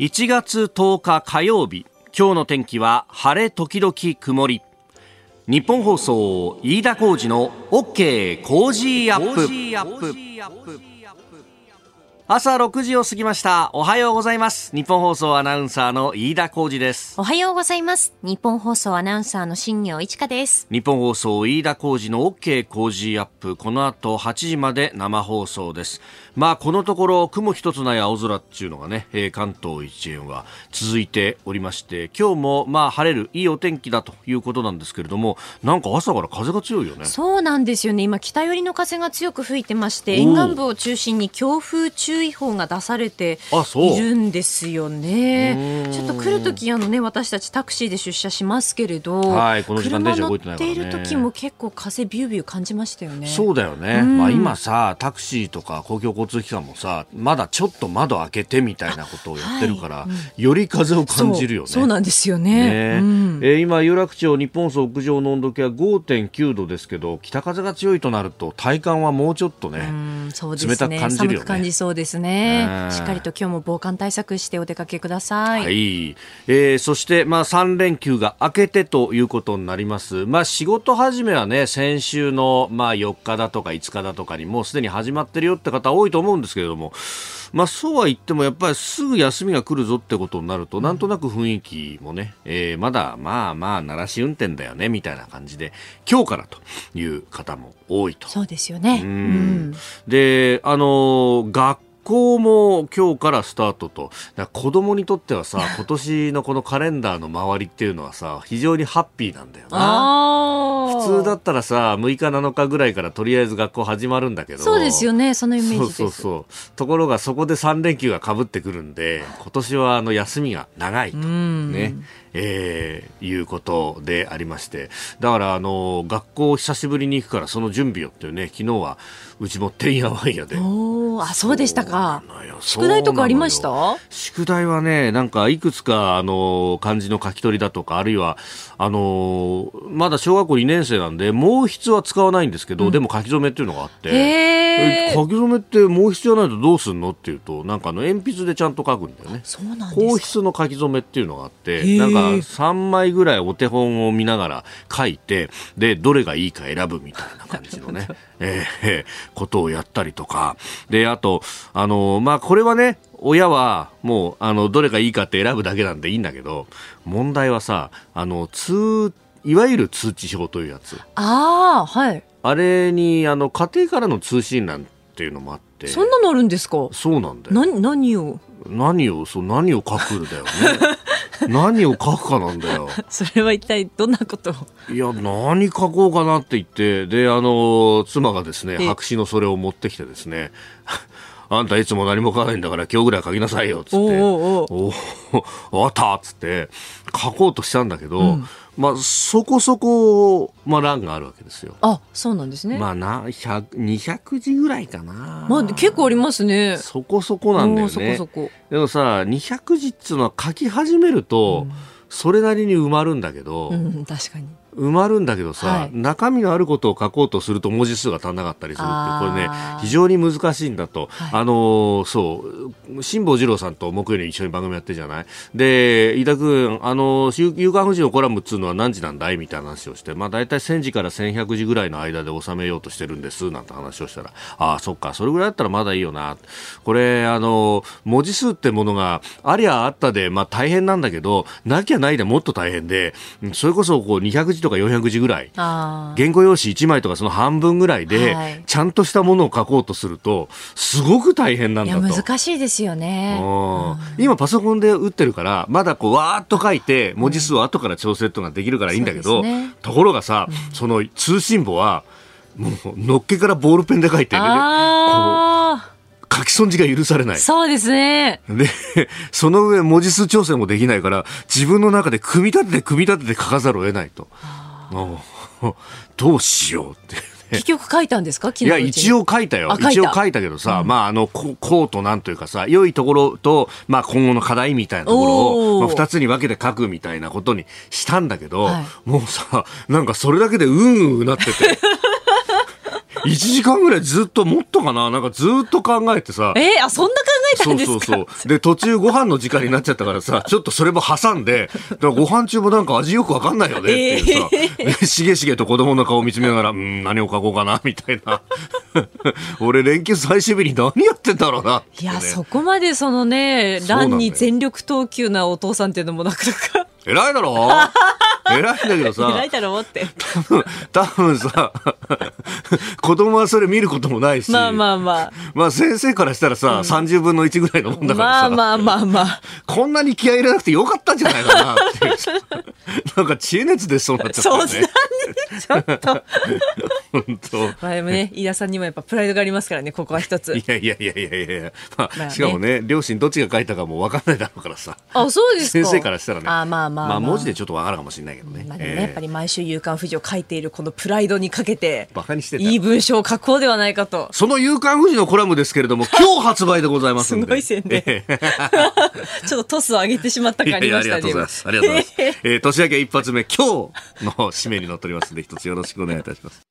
1月10日火曜日今日の天気は晴れ時々曇り。ニッポン放送飯田浩司の OK Cozy up。朝6時を過ぎました。おはようございます。ニッポン放送アナウンサーの飯田浩司です。おはようございます。ニッポン放送アナウンサーの新行市佳です。ニッポン放送飯田浩司の OK Cozy up。この後8時まで生放送です。まあこのところ雲一つない青空っていうのがね、えー、関東一円は続いておりまして今日もまあ晴れるいいお天気だということなんですけれどもなんか朝から風が強いよね。そうなんですよね。今北寄りの風が強く吹いてまして沿岸部を中心に強風注意報が出されているんですよね。ちょっと来る時あのね私たちタクシーで出社しますけれど、はい、この時間電車動いてないから、ね、車乗っている時も結構風ビュービュー感じましたよね。そうだよね。まあ今さタクシーとか公共交通機関もさまだちょっと窓開けてみたいなことをやってるから、はいうん、より風を感じるよね。そうなんですよね。ねうん、えー、今有楽町日本総屋上の温度計は5.9度ですけど北風が強いとなると体感はもうちょっとね、そうですね冷たく感じるよね。寒く感じそうですね。しっかりと今日も防寒対策してお出かけください。はい。えー、そしてまあ3連休が明けてということになります。まあ仕事始めはね先週のまあ4日だとか5日だとかにもうすでに始まってるよって方多いと思うんですけれども。まあ、そうは言ってもやっぱりすぐ休みが来るぞってことになると、なんとなく雰囲気もね、えー、まだまあまあ鳴らし運転だよねみたいな感じで今日からという方も多いと。そうですよね。うん、で、あの学校も今日からスタートと。子供にとってはさ 今年のこのカレンダーの周りっていうのはさ非常にハッピーなんだよな。普通だったらさ6日7日ぐらいからとりあえず学校始まるんだけど。そうですよねそのイメージそうそうそう。ところがそこで3連休がかぶってくるんで今年はあの休みが長いと。ねえー、いうことでありまして。だからあの学校久しぶりに行くからその準備をっていうね昨日はうちもてんやわんやで。おあそうでしたか。宿題とかありました？宿題はねなんかいくつかあの漢字の書き取りだとかあるいはあのまだ小学校2年生なんで毛筆は使わないんですけど、うん、でも書き初めっていうのがあって書き初めって毛筆じゃないとどうすんのっていうとなんかあの鉛筆でちゃんと書くんだよね。そうなん硬筆の書き初めっていうのがあってなんか3枚ぐらいお手本を見ながら書いてでどれがいいか選ぶみたいな感じのね えー、ことをやったりとか、で、あと、あの、まあ、これはね、親はもう、あの、どれがいいかって選ぶだけなんでいいんだけど、問題はさ、あの、通、いわゆる通知表というやつ。ああ、はい。あれに、あの、家庭からの通信欄っていうのもあって。そんなのあるんですか？そうなんだよ。な、何を？何を、そう、何を書くだよね。何を書くかなんだよ。それは一体どんなこといや、何書こうかなって言って、で、あの、妻がですね、白紙のそれを持ってきてですね、あんたいつも何も書かないんだから今日ぐらい書きなさいよ、つって。おおおおわったっつって、書こうとしたんだけど、うん、まあ、そこそこ、まあ、欄があるわけですよ。あ、そうなんですね。まあ、な、百、二百字ぐらいかな。まあ、結構ありますね。そこそこなんだよね。そこそこ。でもさ、二百字っていうのは書き始めると、うん、それなりに埋まるんだけど、うん、確かに。埋まるんだけどさ、はい、中身のあることを書こうとすると文字数が足んなかったりするってこれね非常に難しいんだと、はい、あのそう辛坊治郎さんと木曜に一緒に番組やってるじゃない？で飯田君あの夕刊富士のコラムっつうのは何時なんだい？みたいな話をしてまあ大体1000字から1100字ぐらいの間で収めようとしてるんですなんて話をしたらああそっかそれぐらいだったらまだいいよな。これあの文字数ってものがありゃあったでまあ大変なんだけどなきゃないでもっと大変でそれこそこう200とか400字ぐらい。原稿用紙1枚とかその半分ぐらいで、ちゃんとしたものを書こうとするとすごく大変なんだと。難しいですよね、うん、今パソコンで打ってるからまだこうわーっと書いて文字数を後から調整とかできるからいいんだけど、ね、ところがさ、うん、その通信簿はもうのっけからボールペンで書いて、ね、書き損じが許されない。そうですね。で、その上文字数調整もできないから、自分の中で組み立てて組み立てて書かざるを得ないと。どうしようって。結局書いたんですか？いや、一応書いたよ。一応書いたけどさ、うん、まあ、あの、こうとなんというかさ、良いところと、まあ、今後の課題みたいなところを、まあ、二つに分けて書くみたいなことにしたんだけど、はい、もうさ、なんかそれだけでうんうんなってて。1時間ぐらいずっともっとかな？なんかずっと考えてさ。えー、あ、そんな考えたんですか？そうそうそう。で、途中ご飯の時間になっちゃったからさ、ちょっとそれも挟んで、だからご飯中もなんか味よくわかんないよねっていうさ、えー、しげしげと子供の顔を見つめながら、うん、何を書こうかな、みたいな。俺連休最終日に何やってんだろうな、ね、いや、そこまでそのね、ランに全力投球なお父さんっていうのもなかなか。偉いだろ？偉いんだけどさ。偉いだろうって。多分、多分さ、子供はそれ見ることもないし。まあまあまあ。まあ先生からしたらさ、うん、30分の1ぐらいのもんだからさ。まあまあまあまあ。こんなに気合い入れなくてよかったんじゃないかなっていう。なんか知恵熱でそうなっちゃったね。そんなに？ちょっと。本当。まあでもね、飯田さんにもやっぱプライドがありますからね、ここは一つ。いやいやいやいやいやまあ、まあね、しかもね、両親どっちが書いたかも分かんないだろうからさ。あ、そうです先生からしたらね。あまあまあ、まあ。まあ文字でちょっと分かるかもしれないけどね。まあね、えー、やっぱり毎週夕刊富士を書いているこのプライドにかけて、バカにしていい文章を書こうではないかと。その夕刊富士のコラムですけれども、今日発売でございますすごい宣伝。えー、ちょっとトスを上げてしまった感ありましたね。ありがとうございます。ありがとうございます。えー、年明け一発目、今日の締めに乗っておりますので、一つよろしくお願いいたします。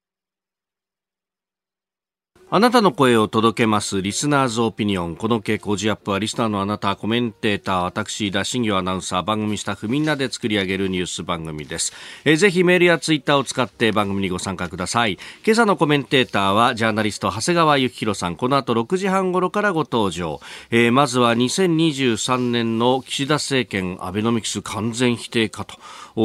あなたの声を届けますリスナーズオピニオン。この傾向ジアップはリスナーのあなた、コメンテーター、私、田新業アナウンサー、番組スタッフみんなで作り上げるニュース番組です。えー、ぜひメールやツイッターを使って番組にご参加ください。今朝のコメンテーターはジャーナリスト、長谷川幸宏さん。この後6時半頃からご登場。えー、まずは2023年の岸田政権、アベノミクス完全否定かと。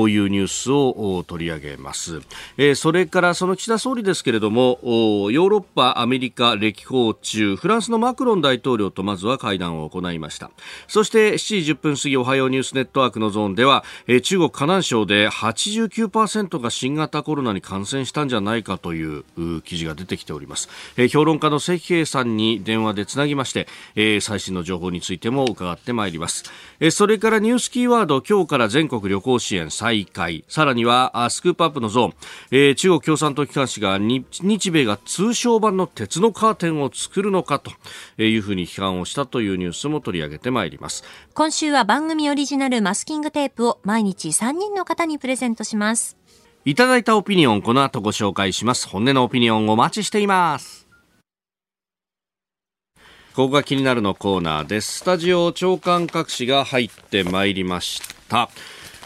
いうニュースを取り上げます、えー、それからその岸田総理ですけれどもヨーロッパ、アメリカ歴訪中フランスのマクロン大統領とまずは会談を行いました。そして7時10分過ぎおはようニュースネットワークのゾーンでは、えー、中国河南省で89%が新型コロナに感染したんじゃないかという記事が出てきております、えー、評論家の関平さんに電話でつなぎまして、えー、最新の情報についても伺ってまいります、えー、それからニュースキーワード今日から全国旅行支援再開さらにはスクープアップのゾーン、えー、中国共産党機関紙が日米が通商版の鉄のカーテンを作るのかというふうに批判をしたというニュースも取り上げてまいります。今週は番組オリジナルマスキングテープを毎日3人の方にプレゼントします。いただいたオピニオンこの後ご紹介します。本音のオピニオンお待ちしています。ここが気になるのコーナーです。スタジオ長官各紙が入ってまいりました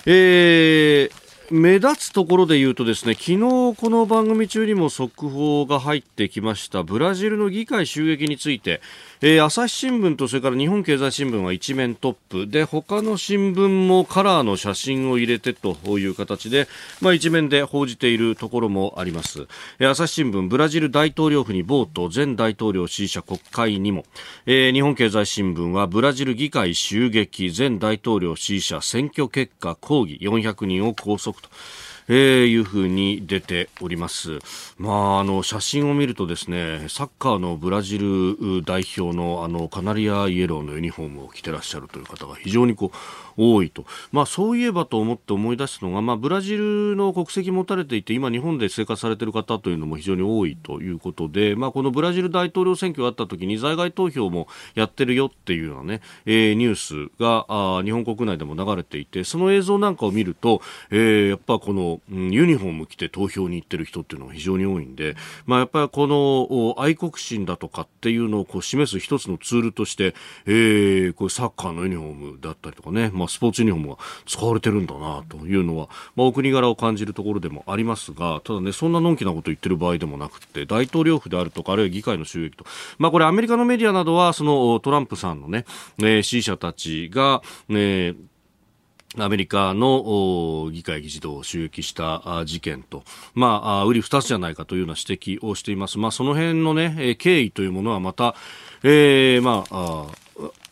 えー、目立つところで言うとですね昨日この番組中にも速報が入ってきました。ブラジルの議会襲撃についてえー、朝日新聞とそれから日本経済新聞は一面トップ。で他の新聞もカラーの写真を入れてという形で、まあ、一面で報じているところもあります、えー、朝日新聞ブラジル大統領府にボート前大統領支持者国会にも、えー、日本経済新聞はブラジル議会襲撃。前大統領支持者選挙結果抗議400人を拘束と。えー、いうふうに出ております。まあ、あの、写真を見るとですね、サッカーのブラジル代表のあの、カナリアイエローのユニフォームを着てらっしゃるという方が非常にこう、多いと、まあ、そういえばと思って思い出すのが、まあ、ブラジルの国籍持たれていて今、日本で生活されている方というのも非常に多いということで、まあ、このブラジル大統領選挙があった時に在外投票もやってるよっていうようなね、えー、ニュースがあ日本国内でも流れていてその映像なんかを見ると、えー、やっぱこの、うん、ユニフォーム着て投票に行ってる人っていうのが非常に多いんで、まあ、やっぱりこの愛国心だとかっていうのをこう示す一つのツールとして、えー、これサッカーのユニフォームだったりとかね、ま、スポーツユニフォームが使われてるんだなというのは、まあ、お国柄を感じるところでもありますが、ただね、そんなのんきなこと言ってる場合でもなくて、大統領府であるとか、あるいは議会の収益と、まあ、これアメリカのメディアなどは、そのトランプさんのね、えー、支持者たちが、えーアメリカの議会議事堂を襲撃した事件と、まあ、売り二つじゃないかというような指摘をしています。まあ、その辺のね、経緯というものはまた、えー、まあ、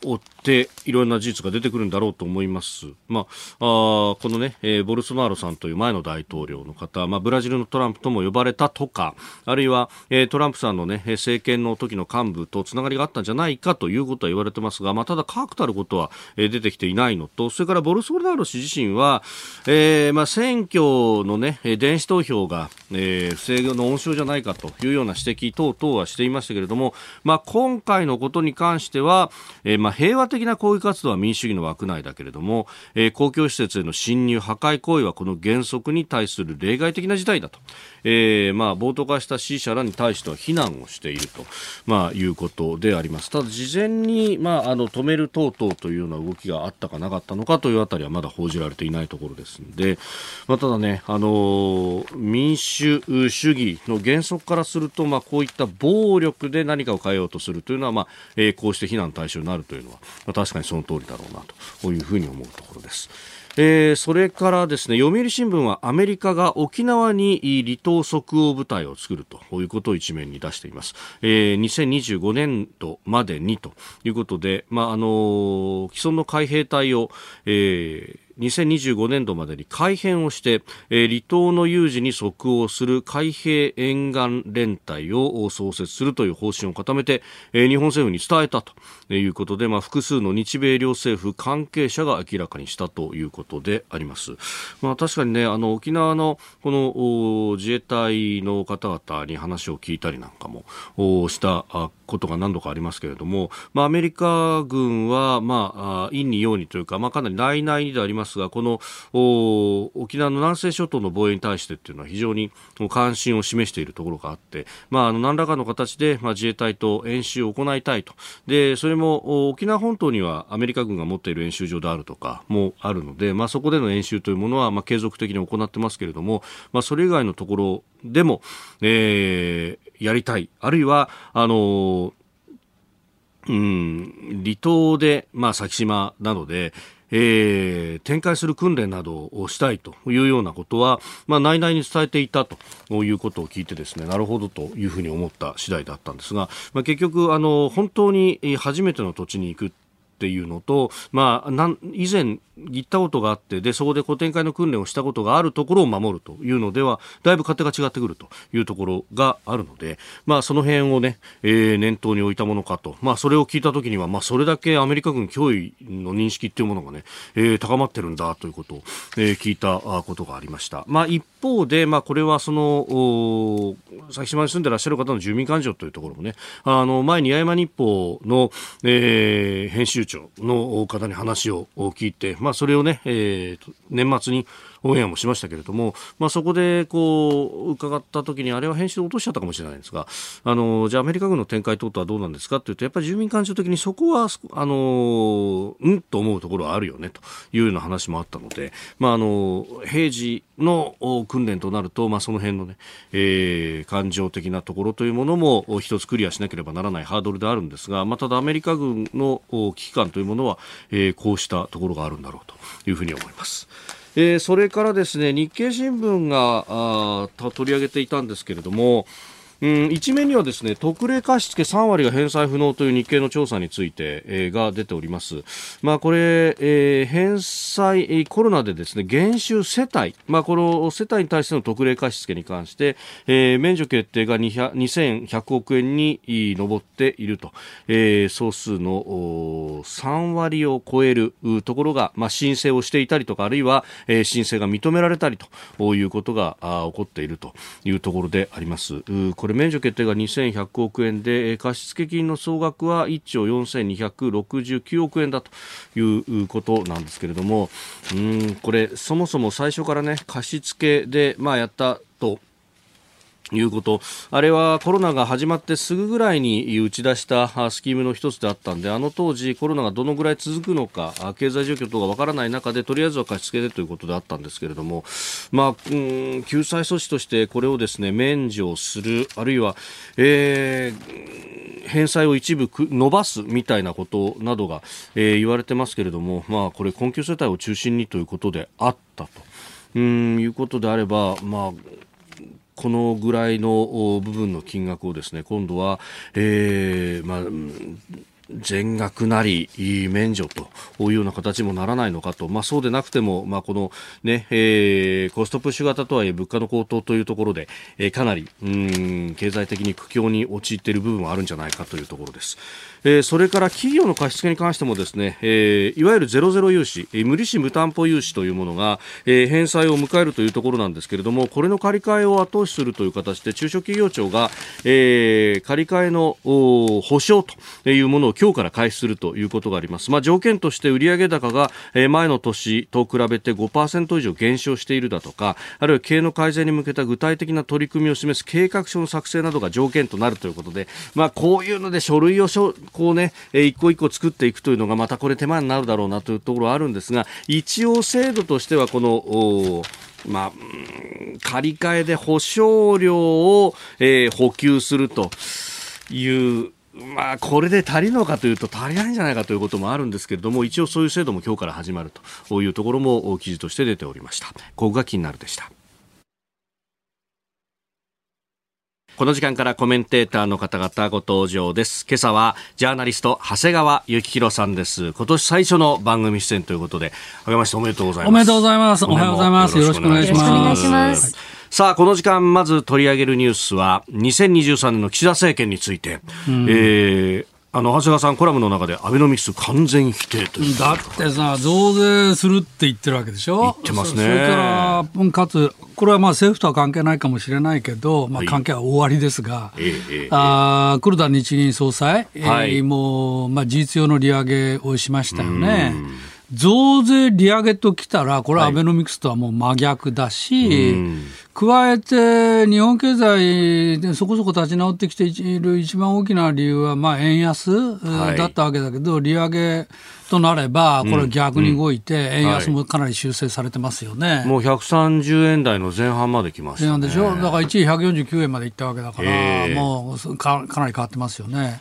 追っていろんな事実が出てくるんだろうと思います。まあ、あこのね、えー、ボルソナロさんという前の大統領の方、まあ、ブラジルのトランプとも呼ばれたとか、あるいは、えー、トランプさんのね、政権の時の幹部とつながりがあったんじゃないかということは言われてますが、まあ、ただ確たることは、出てきていないのと、それからボルソナロ氏自身は、えー、まあ、選挙のね、電子投票が、えー、不正の温床じゃないかというような指摘等々はしていましたけれども、まあ、今回のことに関しては、えー、まあ、平和的的な抗議活動は民主主義の枠内だけれども、えー、公共施設への侵入、破壊行為はこの原則に対する例外的な事態だと、えー、まあ、暴徒化した支持者らに対しては非難をしていると、まあ、いうことであります。ただ、事前に、まあ、あの止める等々というような動きがあったかなかったのかというあたりはまだ報じられていないところですので、まあ、ただね、あの民主主義の原則からすると、まあ、こういった暴力で何かを変えようとするというのは、まあえー、こうして非難対象になるというのは、確かにその通りだろうなというふうに思うところです。えー、それからですね読売新聞はアメリカが沖縄に離島即応部隊を作るということを一面に出しています、えー、2025年度までにということで、まああの既存の海兵隊を、えー2025年度までに改編をして、えー、離島の有事に即応する海兵沿岸連隊を創設するという方針を固めて、えー、日本政府に伝えたということで、まあ、複数の日米両政府関係者が明らかにしたということであります。まあ、確かにね、あの沖縄のこの自衛隊の方々に話を聞いたりなんかもしたことが何度かありますけれども、まあ、アメリカ軍は、まあ、陰に陽にというか、まあ、かなり内々にでありますが、この沖縄の南西諸島の防衛に対してっていうのは非常に関心を示しているところがあって、まあ、あの何らかの形で、まあ、自衛隊と演習を行いたいと。で、それも沖縄本島にはアメリカ軍が持っている演習場であるとかもあるので、まあ、そこでの演習というものは、まあ、継続的に行ってますけれども、まあ、それ以外のところでも、えー、やりたい。あるいは、あのうん、離島で、まあ、先島などで、えー、展開する訓練などをしたいというようなことは、まあ、内々に伝えていたということを聞いてですね、なるほどというふうに思った次第だったんですが、まあ、結局、あの、本当に初めての土地に行くっていうのと、まあ、なん以前行ったことがあってでそこで古典会の訓練をしたことがあるところを守るというのではだいぶ勝手が違ってくるというところがあるので、まあ、その辺をね、えー、念頭に置いたものかと、まあ、それを聞いたときには、まあ、それだけアメリカ軍脅威の認識っていうものがね、えー、高まってるんだということを、えー、聞いたことがありました。まあ、一方で、まあ、これはその先島に住んでらっしゃる方の住民感情というところもねあの前に八重山日報の、えー、編集長の方に話を聞いて、まあ、それをね、えー、年末にオンエアもしましたけれども、まあ、そこでこう伺った時にあれは編集で落としちゃったかもしれないんですがあのじゃあアメリカ軍の展開等々はどうなんですかというとやっぱり住民感情的にそこはあのうんと思うところはあるよねというような話もあったので、まあ、あの平時の訓練となると、まあ、その辺のね、えー、感情的なところというものも一つクリアしなければならないハードルであるんですが、まあ、ただアメリカ軍の危機感というものは、えー、こうしたところがあるんだろうというふうに思います。えー、それからですね日経新聞が取り上げていたんですけれども、うん、一面にはですね特例貸付3割が返済不能という日経の調査について、えー、が出ております。まあ、これ、えー、返済コロナでですね減収世帯、まあ、この世帯に対しての特例貸付に関して、えー、免除決定が2100億円に上っていると、えー、総数の3割を超えるところが、まあ、申請をしていたりとかあるいは、えー、申請が認められたりということが起こっているというところであります。ここれ免除決定が2100億円で貸付金の総額は1兆4269億円だということなんですけれどもうんこれそもそも最初からね貸付でまあやったということ。あれはコロナが始まってすぐぐらいに打ち出したスキームの一つであったんで、あの当時コロナがどのぐらい続くのか、経済状況とかわからない中で、とりあえずは貸し付けでということであったんですけれども、まあ、うん、救済措置としてこれをですね、免除する、あるいは、えー、返済を一部伸ばすみたいなことなどが、えー、言われてますけれども、まあ、これ困窮世帯を中心にということであったと。うんいうことであれば、まあ、このぐらいの部分の金額をですね今度は、えーまあ全額なり免除というような形もならないのかと、まあ、そうでなくても、まあ、このね、えー、コストプッシュ型とはいえ物価の高騰というところで、えー、かなりうん経済的に苦境に陥っている部分はあるんじゃないかというところです。えー、それから企業の貸付に関してもですね、えー、いわゆるゼロゼロ融資、えー、無利子無担保融資というものが、えー、返済を迎えるというところなんですけれども、これの借り換えを後押しするという形で中小企業庁が、えー、借り換えの保証というものを今日から開始するということがあります。まあ、条件として売上高が、前の年と比べて5%以上減少しているだとか、あるいは経営の改善に向けた具体的な取り組みを示す計画書の作成などが条件となるということで、まあ、こういうので書類をしょこうね、一個一個作っていくというのがまたこれ手間になるだろうなというところはあるんですが、一応制度としてはこの、まあ、借り換えで保証料を、えー、補給するというまあ、これで足りるのかというと足りないんじゃないかということもあるんですけれども一応そういう制度も今日から始まるというところも記事として出ておりましたここが気になるでしたこの時間からコメンテーターの方々ご登場です。今朝はジャーナリスト長谷川幸宏さんです。今年最初の番組出演ということで、あげましておめでとうございます。おめでとうございます。おはようございます。よろしくお願いします。よろしくお願いします。さあ、この時間、まず取り上げるニュースは、2023年の岸田政権について、うん、えーあの長谷川さん、コラムの中でアベノミクス完全否定とだってさ、増税するって言ってるわけでしょ、言ってますね。それから、かつ、これはまあ政府とは関係ないかもしれないけど、まあ、関係は終わりですが、はい、あ黒田日銀総裁、はい、もう、まあ、事実上の利上げをしましたよね。増税利上げときたら、これはアベノミクスとはもう真逆だし、はい、加えて日本経済でそこそこ立ち直ってきている一番大きな理由は、まあ、円安だったわけだけど、はい、利上げとなれば、これ逆に動いて、円安もかなり修正されてますよね、もう130円台の前半まで来ました、ね、でしょだから一位149円までいったわけだから、えー、もうかかなり変わってますよね。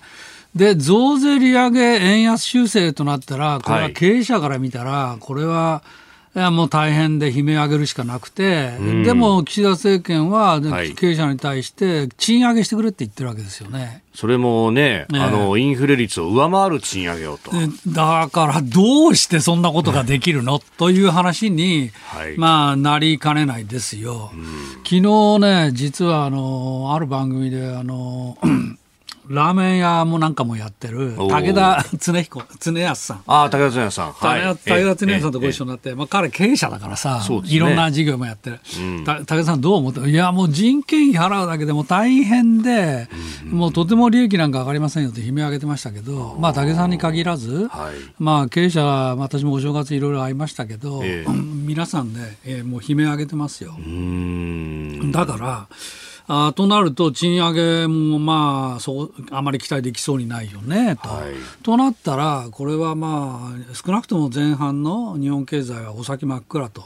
で、増税利上げ、円安修正となったら、これは経営者から見たら、これは、いやもう大変で悲鳴上げるしかなくて、うん、でも岸田政権は経営者に対して賃上げしてくれって言ってるわけですよね。それもね、ねあのインフレ率を上回る賃上げをと。だからどうしてそんなことができるの？という話に、はい、まあなりかねないですよ。うん、昨日ね、実はあのある番組であのラーメン屋もなんかもやってる、武田恒彦、恒康さん。ああ、武田恒康さん。はい、武田恒康さんとご一緒になって、まあ彼経営者だからさ、ね、いろんな事業もやってる。うん、武田さんどう思っていや、もう人件費払うだけでも大変で、うん、もうとても利益なんか上がりませんよって悲鳴上げてましたけど、まあ武田さんに限らず、はい、まあ経営者、私もお正月いろいろ会いましたけど、えー、皆さんね、えー、もう悲鳴上げてますよ。だから、あとなると、賃上げもまあそうあまり期待できそうにないよねと。はい、となったら、これはまあ少なくとも前半の日本経済はお先真っ暗と、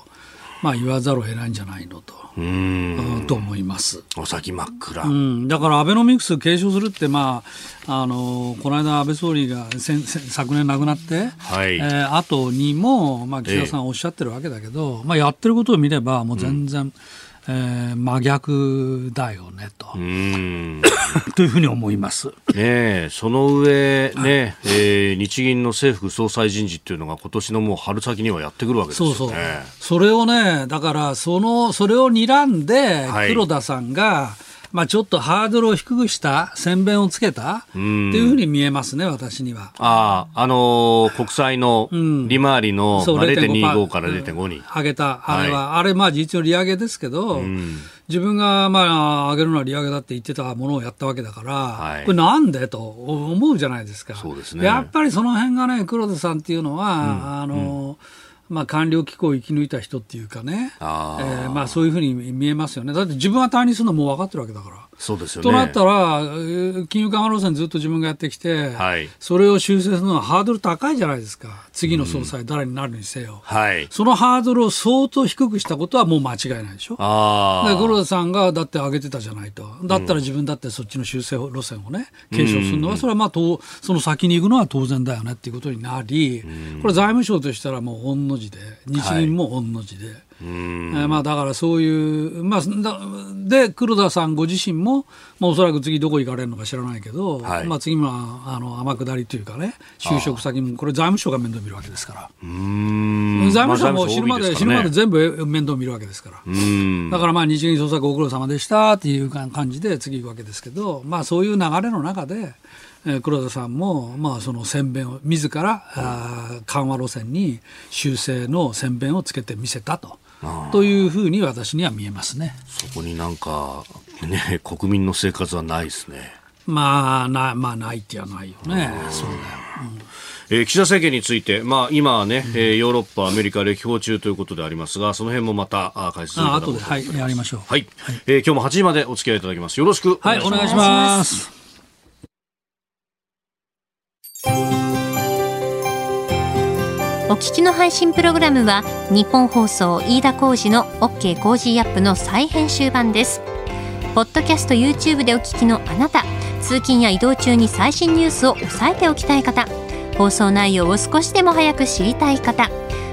まあ、言わざるを得ないんじゃないのと。うん。と思います。お先真っ暗、うん、だからアベノミクス継承するって、まあ、あのこの間、安倍総理が昨年亡くなって、はい。えー、後にも、まあ、岸田さんおっしゃってるわけだけど、えまあ、やってることを見れば、もう全然、うんえー、真逆だよねと。というふうに思います。ねその上ね、はい、えー、日銀の政府総裁人事っていうのが今年のもう春先にはやってくるわけですよね。そうそうそれをね、だからそのそれを睨んで黒田さんが、はいまあ、ちょっとハードルを低くした宣伝をつけたっていうふうに見えますね、私には。ああ、あのー、国債の利回りの、うん、0.25から0.5に、上げた、あれは、はい、あれ、まあ、実の利上げですけど、自分がまあ上げるのは利上げだって言ってたものをやったわけだから、はい、これなんでと思うじゃないですか。そうですね。やっぱりその辺がね、黒田さんっていうのは、うん、あの、うんまあ、官僚機構を生き抜いた人っていうかね、あえー、まあ、そういうふうに見えますよね。だって自分は退任するのもう分かってるわけだから。そうですよね。となったら、金融緩和路線ずっと自分がやってきて、はい、それを修正するのはハードル高いじゃないですか。次の総裁、誰になるにせよ、はい。そのハードルを相当低くしたことはもう間違いないでしょ。あで黒田さんがだって上げてたじゃないと。だったら自分だってそっちの修正路線をね、継承するのは、それはまあと、その先に行くのは当然だよねっていうことになり、これ財務省としたらもう御の字で、日銀も御の字で。はい。えー、まあ、だからそういう、まあ、で黒田さんご自身も、まあ、おそらく次どこ行かれるのか知らないけど、はい、まあ、次もあの天下りというかね就職先もこれ財務省が面倒見るわけですから。財務省も死ぬまで,、死ぬまで全部面倒見るわけですから。だからまあ日銀総裁ご苦労様でしたっていう感じで次行くわけですけど、まあ、そういう流れの中で黒田さんも、まあ、その宣弁を自ら、あ緩和路線に修正の宣弁をつけてみせたと。というふうに私には見えますねそこになんか、ね、国民の生活はないですね。まあ、なまあ、ないってやないよね、そうだよ。えー、岸田政権について、まあ、今はね、うん、えー、ヨーロッパ、アメリカ歴訪中ということでありますが、その辺もまたあ解説あ後で、はい、やりましょう。はい、はい、えー、今日も8時までお付き合いいただきます。よろしくはい、お願いします。お聞きの配信プログラムは日本放送飯田浩司の OK コージーアップの再編集版です。ポッドキャスト YouTube でお聞きのあなた、通勤や移動中に最新ニュースを押さえておきたい方。放送内容を少しでも早く知りたい方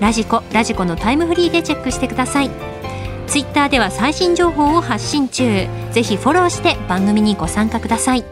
ラジコラジコのタイムフリーでチェックしてくださいツイッターでは最新情報を発信中ぜひフォローして番組にご参加ください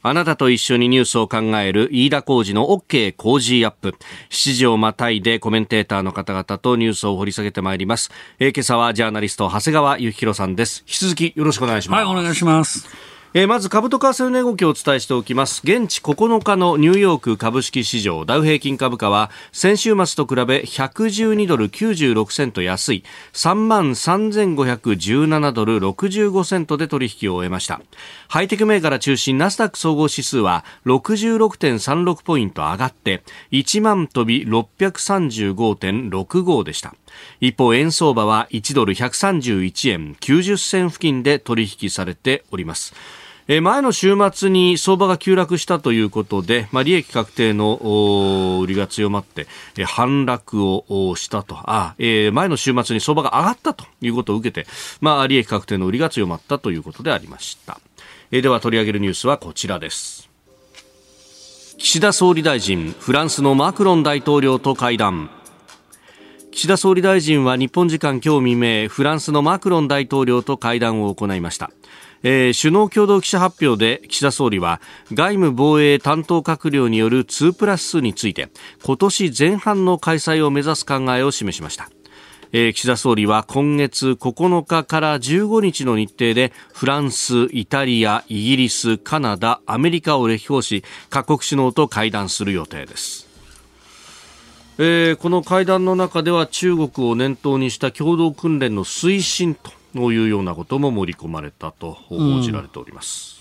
あなたと一緒にニュースを考える飯田浩二の OK 工事アップ。7時をまたいでコメンテーターの方々とニュースを掘り下げてまいります。えー、今朝はジャーナリスト長谷川幸宏さんです。引き続きよろしくお願いします。はい、お願いします。え、まず株と為替の値動きをお伝えしておきます。現地9日のニューヨーク株式市場ダウ平均株価は先週末と比べ112ドル96セント安い。3万3517ドル65セントで取引を終えました。ハイテク銘柄中心ナスダック総合指数は66.36ポイント上がって1万飛び635.65でした。一方円相場は1ドル131円90銭付近で取引されております。前の週末に相場が急落したということで、まあ、利益確定の売りが強まって反落をしたと。あ、えー、前の週末に相場が上がったということを受けて、まあ、利益確定の売りが強まったということでありました、えー、では取り上げるニュースはこちらです。岸田総理大臣フランスのマクロン大統領と会談。岸田総理大臣は日本時間今日未明フランスのマクロン大統領と会談を行いました。えー、首脳共同記者発表で岸田総理は外務防衛担当閣僚による2プラス2について今年前半の開催を目指す考えを示しました。えー、岸田総理は今月9日から15日の日程でフランス、イタリア、イギリス、カナダ、アメリカを歴訪し各国首脳と会談する予定です。えー、この会談の中では中国を念頭にした共同訓練の推進というようなことも盛り込まれたと報じられております。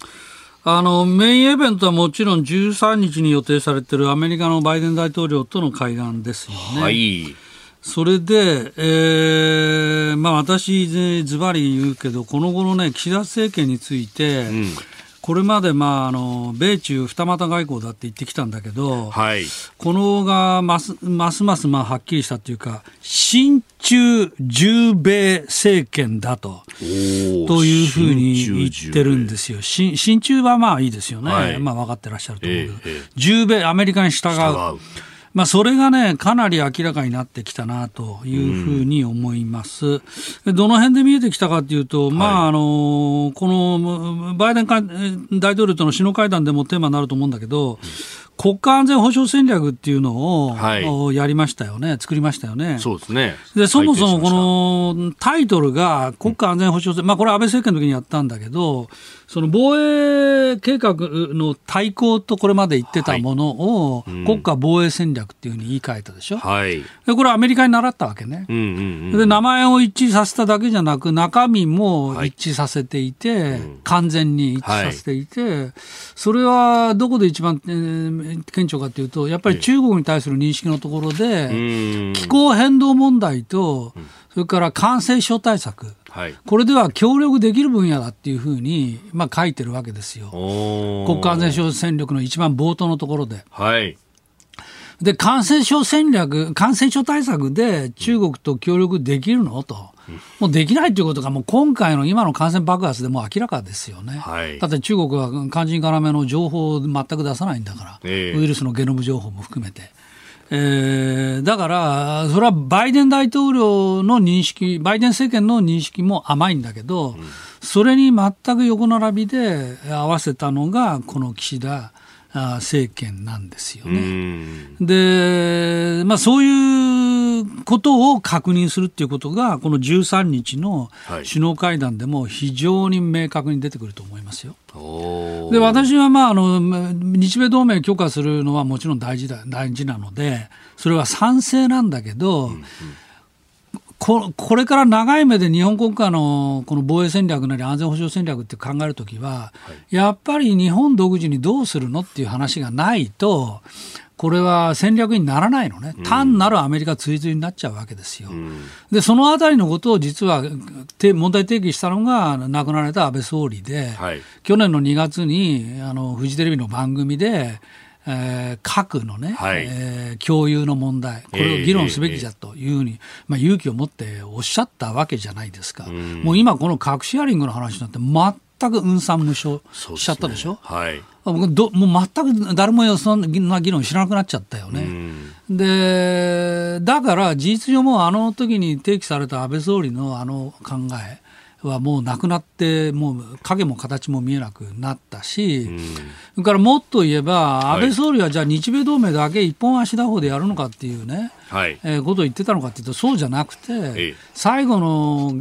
うん、あのメインイベントはもちろん13日に予定されているアメリカのバイデン大統領との会談ですよね。はいそれで、えーまあ、私、ずばり言うけど、この後の、ね、岸田政権について、うんこれまで、まあ、あの米中二股外交だって言ってきたんだけど、はい、このがますますますまあはっきりしたというか、親中重米政権だとというふうに言ってるんですよ。親中はまあいいですよね、はい、まあ、分かってらっしゃると思うけど、えーえ米、アメリカに従う。まあ、それがね、かなり明らかになってきたなというふうに思います。うん、どの辺で見えてきたかというと、はい、まあ、あの、このバイデン大統領との首脳会談でもテーマになると思うんだけど、国家安全保障戦略っていうのを、はい、やりましたよね、作りましたよね。そうですね。で、そもそもこのタイトルが国家安全保障戦、うん、まあこれ安倍政権の時にやったんだけど、その防衛計画の対抗とこれまで言ってたものを、国家防衛戦略っていうふうに言い換えたでしょ。はい。で、これアメリカに習ったわけね。うんうんうん、で、名前を一致させただけじゃなく、中身も一致させていて、はい、完全に一致させていて、はい、それはどこで一番、えー、顕著かというと、やっぱり中国に対する認識のところで、気候変動問題と、それから感染症対策、はい、これでは協力できる分野だっていうふうに、まあ、書いてるわけですよ。国家安全保障戦略の一番冒頭のところで。はいで、感染症戦略、感染症対策で中国と協力できるの？と。もうできないということが、もう今回の今の感染爆発でも明らかですよね。はい、だって中国は肝心要の情報を全く出さないんだから、えー、ウイルスのゲノム情報も含めて。えー、だから、それはバイデン大統領の認識、バイデン政権の認識も甘いんだけど、うん、それに全く横並びで合わせたのが、この岸田政権なんですよね。で、まあ、そういうことを確認するっていうことが、この13日の首脳会談でも非常に明確に出てくると思いますよ。はい、で私は、まあ、あの日米同盟強化するのはもちろん大事だ大事なので、それは賛成なんだけど、うんうんここれから長い目で日本国家のこの防衛戦略なり安全保障戦略って考えるときは、はい、やっぱり日本独自にどうするのっていう話がないと、これは戦略にならないのね、単なるアメリカ追随になっちゃうわけですよ。うん、で、そのあたりのことを実は問題提起したのが亡くなられた安倍総理で、はい、去年の2月にあのフジテレビの番組で、えー、核のね、はい、えー、共有の問題、これを議論すべきだというふうに、まあ、勇気を持っておっしゃったわけじゃないですか、うん、もう今、この核シェアリングの話になって、全く運算無償しちゃったでしょ？はい、僕どもう全く誰もそんな議論知らなくなっちゃったよね。うん、でだから事実上もあの時に提起された安倍総理のあの考えはもうなくなって、もう影も形も見えなくなったし、それからもっと言えば、安倍総理はじゃあ日米同盟だけ一本足打法でやるのかっていうね、はい、えー、ことを言ってたのかっていうと、そうじゃなくて、最後の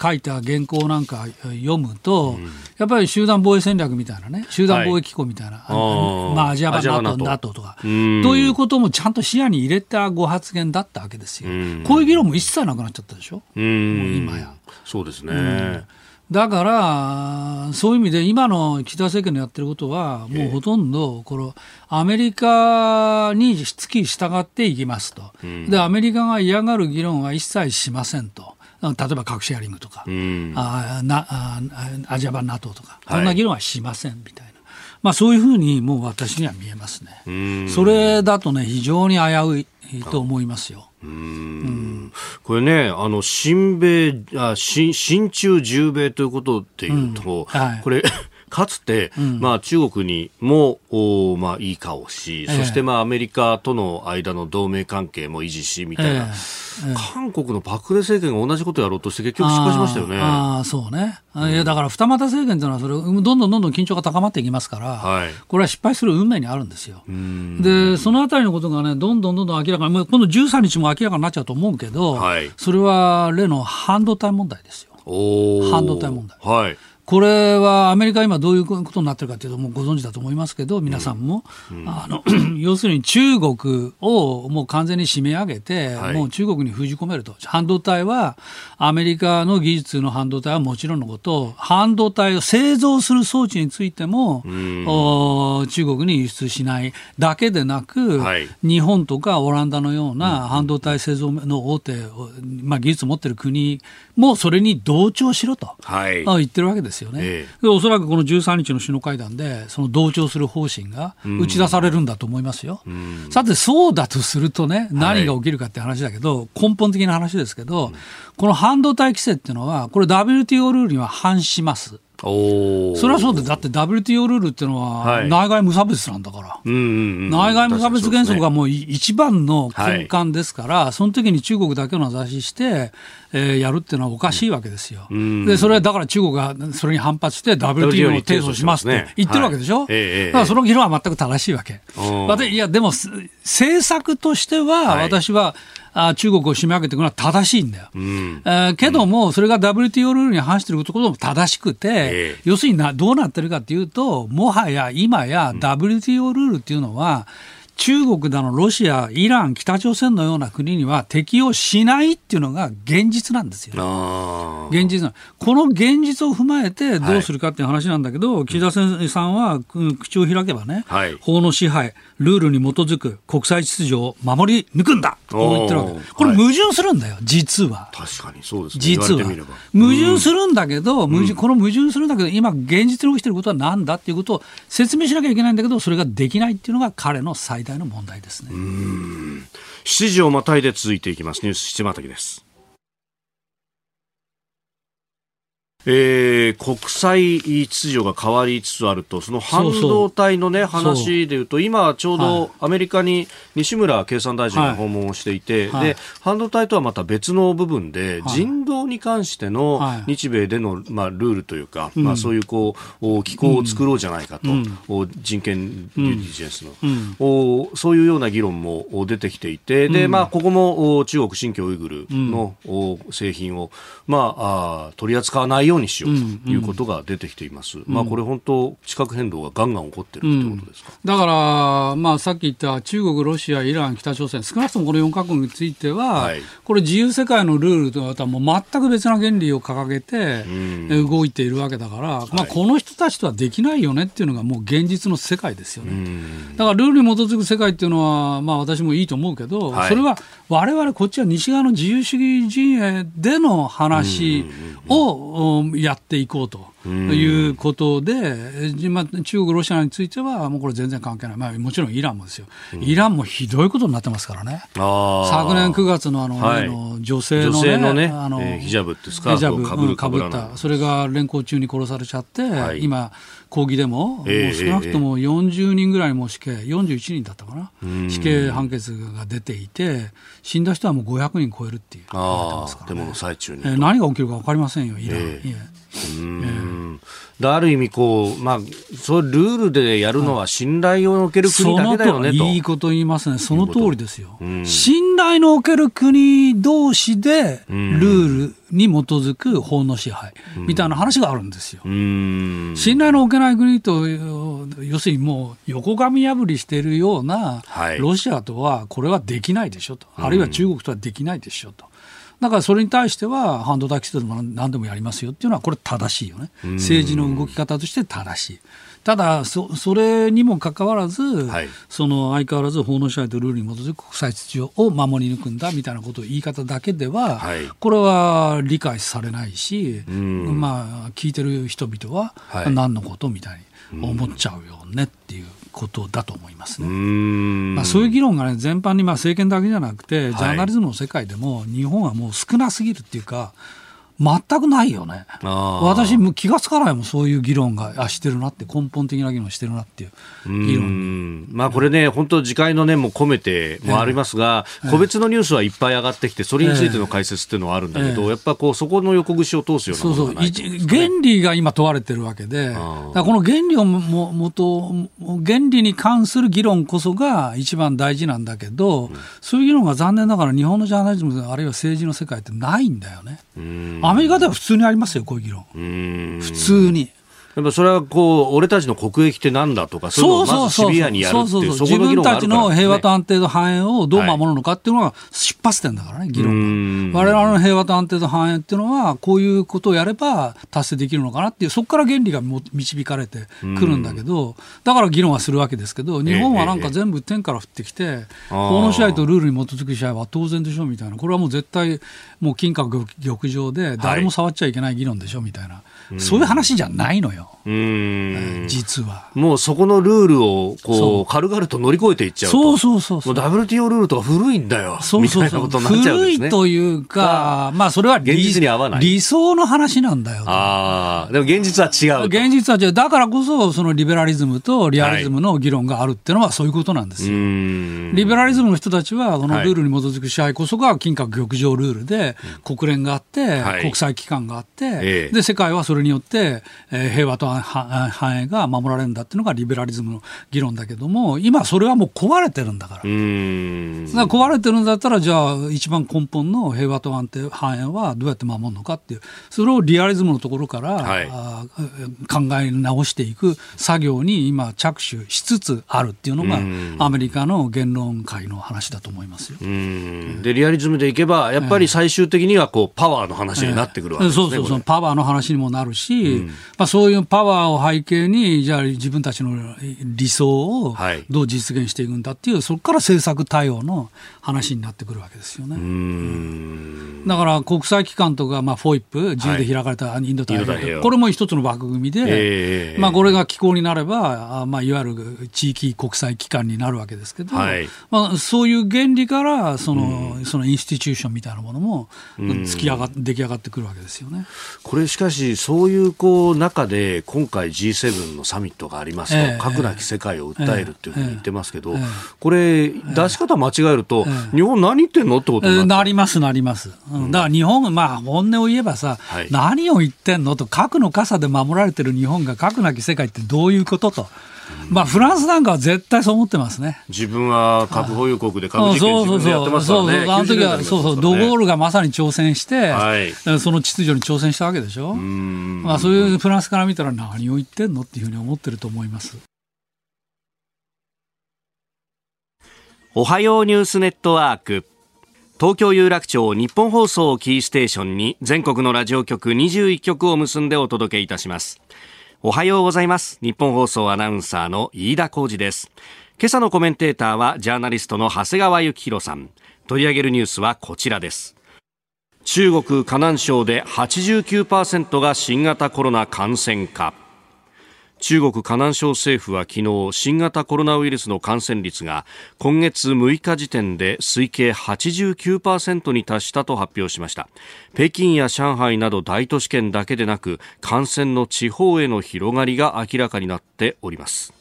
書いた原稿なんか読むと、やっぱり集団防衛戦略みたいなね、集団防衛機構みたいな、はい、まあ、アジア版 NATO, NATO とか、ということもちゃんと視野に入れたご発言だったわけですよ。こういう議論も一切なくなっちゃったでしょ、もう今や。そうですね、うんだから、そういう意味で今の岸田政権のやってることは、もうほとんどこのアメリカにつき従っていきますと、うん、で、アメリカが嫌がる議論は一切しませんと。例えば核シェアリングとか、うん、あなあアジア版 NATO とか、こんな議論はしませんみたいな、まあ、そういうふうにもう私には見えますね。それだとね、非常に危ういと思いますよ。うん。これね、あの新米あ新新中重米ということでいうと、うん。はい、これかつて、うん、まあ、中国にもお、まあ、いい顔し、そしてまあアメリカとの間の同盟関係も維持しみたいな、ええ、韓国のパク・クネ政権が同じことをやろうとして結局失敗しましたよね。ああそうね、うん、いやだから二股政権というのはそれどんどんどんどん緊張が高まっていきますから、はい、これは失敗する運命にあるんですよ。でそのあたりのことがねどんどんどんどん明らかに今度13日も明らかになっちゃうと思うけど、はい、それは例の半導体問題ですよ。半導体問題。はいこれはアメリカ今どういうことになってるかというともうご存知だと思いますけど皆さんも、うん。うん、あの 要するに中国をもう完全に締め上げて、はい、もう中国に封じ込めると。半導体はアメリカの技術の半導体はもちろんのこと半導体を製造する装置についても、うん、中国に輸出しないだけでなく、はい、日本とかオランダのような半導体製造の大手、まあ、技術を持っている国もそれに同調しろと、はい、言ってるわけです。ですよね、ええ、おそらくこの13日の首脳会談で、その同調する方針が打ち出されるんだと思いますよ。さて、そうだとするとね、何が起きるかって話だけど、はい、根本的な話ですけど、この半導体規制っていうのは、これ、WTO ルールには反します。それはそうで、だって WTO ルールっていうのは、内外無差別なんだから、内外無差別原則がもう一番の根幹ですから、その時に中国だけを名指しして、えー、やるっていうのはおかしいわけですよ。で、それはだから中国がそれに反発して WTO を提訴しますって言ってるわけでしょ？はい、だからその議論は全く正しいわけ。いや、でも政策としては、私は、あ中国を締め上げていくのは正しいんだよ。うん、えー、けども、それが WTO ルールに反していることも正しくて、えー、要するになどうなってるかというと、もはや今や WTO ルールっていうのは、うん中国だのロシア、イラン、北朝鮮のような国には適用しないっていうのが現実なんですよ。現実この現実を踏まえてどうするかっていう話なんだけど、はい、岸田さんは口を開けばね、はい、法の支配、ルールに基づく国際秩序を守り抜くんだと言ってるわけ。これ矛盾するんだよ、実は。確かにそうですね。実は。矛盾するんだけど、矛盾この矛盾するんだけど、今現実に起きてることは何だっていうことを説明しなきゃいけないんだけど、それができないっていうのが彼の最大の問題ですね。7時をまたいで続いていきます。ニュース七またぎです。えー、国際秩序が変わりつつあると、その半導体のね、話でいうと、今ちょうどアメリカに西村経産大臣が訪問をしていて、はい、で、半導体とはまた別の部分で、人道に関しての日米での、まあ、ルールというか、まあ、そういうこう、機構を作ろうじゃないかと、うん、人権デューディジェンスの、うん、そういうような議論も出てきていて、で、まあ、ここも中国新疆ウイグルの製品を、まあ、取り扱わないようにしようということが出てきています。まあ、これ本当、地殻変動がガンガン起こってるってことですか？だから、まあ、さっき言った中国、ロシア、イラン、北朝鮮、少なくともこの4か国については、はい、これ自由世界のルールとはもう全く別な原理を掲げて動いているわけだから、まあ、この人たちとはできないよねっていうのがもう現実の世界ですよね。だからルールに基づく世界っていうのは、まあ、私もいいと思うけど、はい、それは我々こっちは西側の自由主義陣営での話をやっていこうと。いうことで、まあ、中国、ロシアについては、もうこれ全然関係ない、まあ、もちろんイランもですよ、イランもひどいことになってますからね、昨年9月のあの、はい、の女性のね、のねあの、えー、ヒジャブってスカーフをか？ぶるかぶった、それが連行中に殺されちゃって、はい、今、抗議でも、えー、もう少なくとも40人ぐらいも死刑、41人だったかな、死刑判決が出ていて、死んだ人はもう500人超えるっていう、あデモの最中に、えー、何が起きるか分かりませんよ、イラン。えーうんある意味こう、まあ、そうルールでやるのは信頼をおける国だけだよねと。いいこと言いますね、その通りですよ。信頼のおける国同士でルールに基づく法の支配みたいな話があるんですよ。信頼のおけない国と、要するにもう横紙破りしているようなロシアとはこれはできないでしょと、あるいは中国とはできないでしょと。だからそれに対しては半導体規制でも何でもやりますよっていうのはこれ正しいよね。政治の動き方として正しい。ただそ、それにもかかわらず、はい、その相変わらず法の支配とルールに基づく国際秩序を守り抜くんだみたいなことを言い方だけでは、はい、これは理解されないし、まあ、聞いてる人々は何のことみたいに思っちゃうよねっていう。ことだと思いますね。まあ、そういう議論が、ね、全般にまあ政権だけじゃなくて、ジャーナリズムの世界でも、日本はもう少なすぎるっていうか、全くないよね。私も気がつかないもん、そういう議論があしてるなって、根本的な議論してるなっていう議論まあ、これね、本当、次回の念も込めてもありますが、えー、個別のニュースはいっぱい上がってきて、それについての解説っていうのはあるんだけど、えー、やっぱこうそこの横串を通すようなものがない、ね、そうそう原理が今問われてるわけで、この原理をももと、原理に関する議論こそが一番大事なんだけど、うん、そういう議論が残念ながら日本のジャーナリズム、あるいは政治の世界ってないんだよね。アメリカでは普通にありますよ、こういう議論。普通に。やっぱそれはこう、俺たちの国益ってなんだとか、そういうのをまずシビアにやるっていう、自分たちの平和と安定と繁栄をどう守るのかっていうのが出発点だからね、議論。が。我々の平和と安定と繁栄っていうのは、こういうことをやれば達成できるのかなっていう、そこから原理が導かれてくるんだけど、だから議論はするわけですけど、日本はなんか全部天から降ってきて、法の支配とルールに基づく支配は当然でしょみたいな、これはもう絶対、もう金閣玉上で、誰も触っちゃいけない議論でしょみたいな。そういう話じゃないのよ、うん。実は。もうそこのルールをこう軽々と乗り越えていっちゃうと、そうそうそうそう。WTO ルールとか古いんだよ。そうそうそう。古いというか、まあ、それは現実に合わない。理想の話なんだよあでも現実は違う現実は違う、だからこそ、そのリベラリズムとリアリズムの議論があるっていうのは、そういうことなんですよ。リベラリズムの人たちは、このルールに基づく支配こそが金閣玉上ルールで、国連があって、国際機関があって、で世界はそれによって、えー、平和と繁栄が守られるんだっていうのがリベラリズムの議論だけども、今、それはもう壊れてるんだから。から壊れてるんだったら、じゃあ、一番根本の平和と安定繁栄はどうやって守るのかっていう、それをリアリズムのところから、はい、考え直していく作業に今、着手しつつあるっていうのが、アメリカの言論会の話だと思いますよ。で、リアリズムでいけば、やっぱり最終的にはこうパワーの話になってくるわけですね。そうそうそう、パワーの話にもなるし、うん、まあ、そういうパワーを背景に、じゃあ自分たちの理想をどう実現していくんだっていう、そこから政策対応の話になってくるわけですよね。だから国際機関とか、まあ、フォイップ、自由で開かれたインド太平洋、これも一つの枠組みで、えー、まあ、これが機構になれば、まあ、いわゆる地域国際機関になるわけですけど、はい、まあ、そういう原理からその、そのインスティチューションみたいなものも、突き上が出来上がってくるわけですよね。これしかし、そういうこう中で、今回 G7 のサミットがありますと、えー、核なき世界を訴えるっていうふうに言ってますけど、えー、これ、出し方間違えると、日本何言ってんのってことになります、なります。うん、だから日本、まあ、本音を言えばさ、はい、何を言ってんのと、核の傘で守られてる日本が核なき世界ってどういうことと。まあ、フランスなんかは絶対そう思ってますね。自分は核保有国で核実験自分でやってますからね。そうそうあの時は、そうそう、ドゴールがまさに挑戦して、はい、その秩序に挑戦したわけでしょ？まあ、そういうフランスから見たら何を言ってんのっていうふうに思ってると思います。おはようニュースネットワーク。東京有楽町日本放送キーステーションに全国のラジオ局21局を結んでお届けいたします。おはようございます。日本放送アナウンサーの飯田浩二です。今朝のコメンテーターはジャーナリストの長谷川幸宏さん。取り上げるニュースはこちらです。中国河南省で89%が新型コロナ感染か。中国河南省政府は昨日新型コロナウイルスの感染率が今月6日時点で推計89%に達したと発表しました。北京や上海など大都市圏だけでなく感染の地方への広がりが明らかになっております。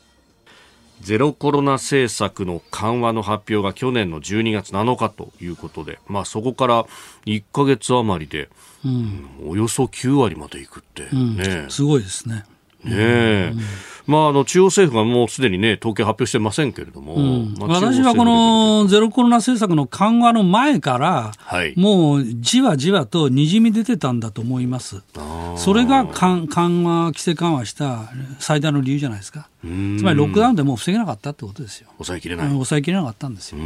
ゼロコロナ政策の緩和の発表が去年の12月7日ということで、まあ、そこから1か月余りで、うん、およそ9割までいくってね、うん、すごいですね。ねえ。まあ、あの中央政府がもうすでにね、統計発表してませんけれども、うん、まあ、私はこのゼロコロナ政策の緩和の前から、はい、もうじわじわとにじみ出てたんだと思います。それが緩和、規制緩和した最大の理由じゃないですか。つまりロックダウンでもう防げなかったってことですよ。抑えきれない。抑えきれなかったんですよ。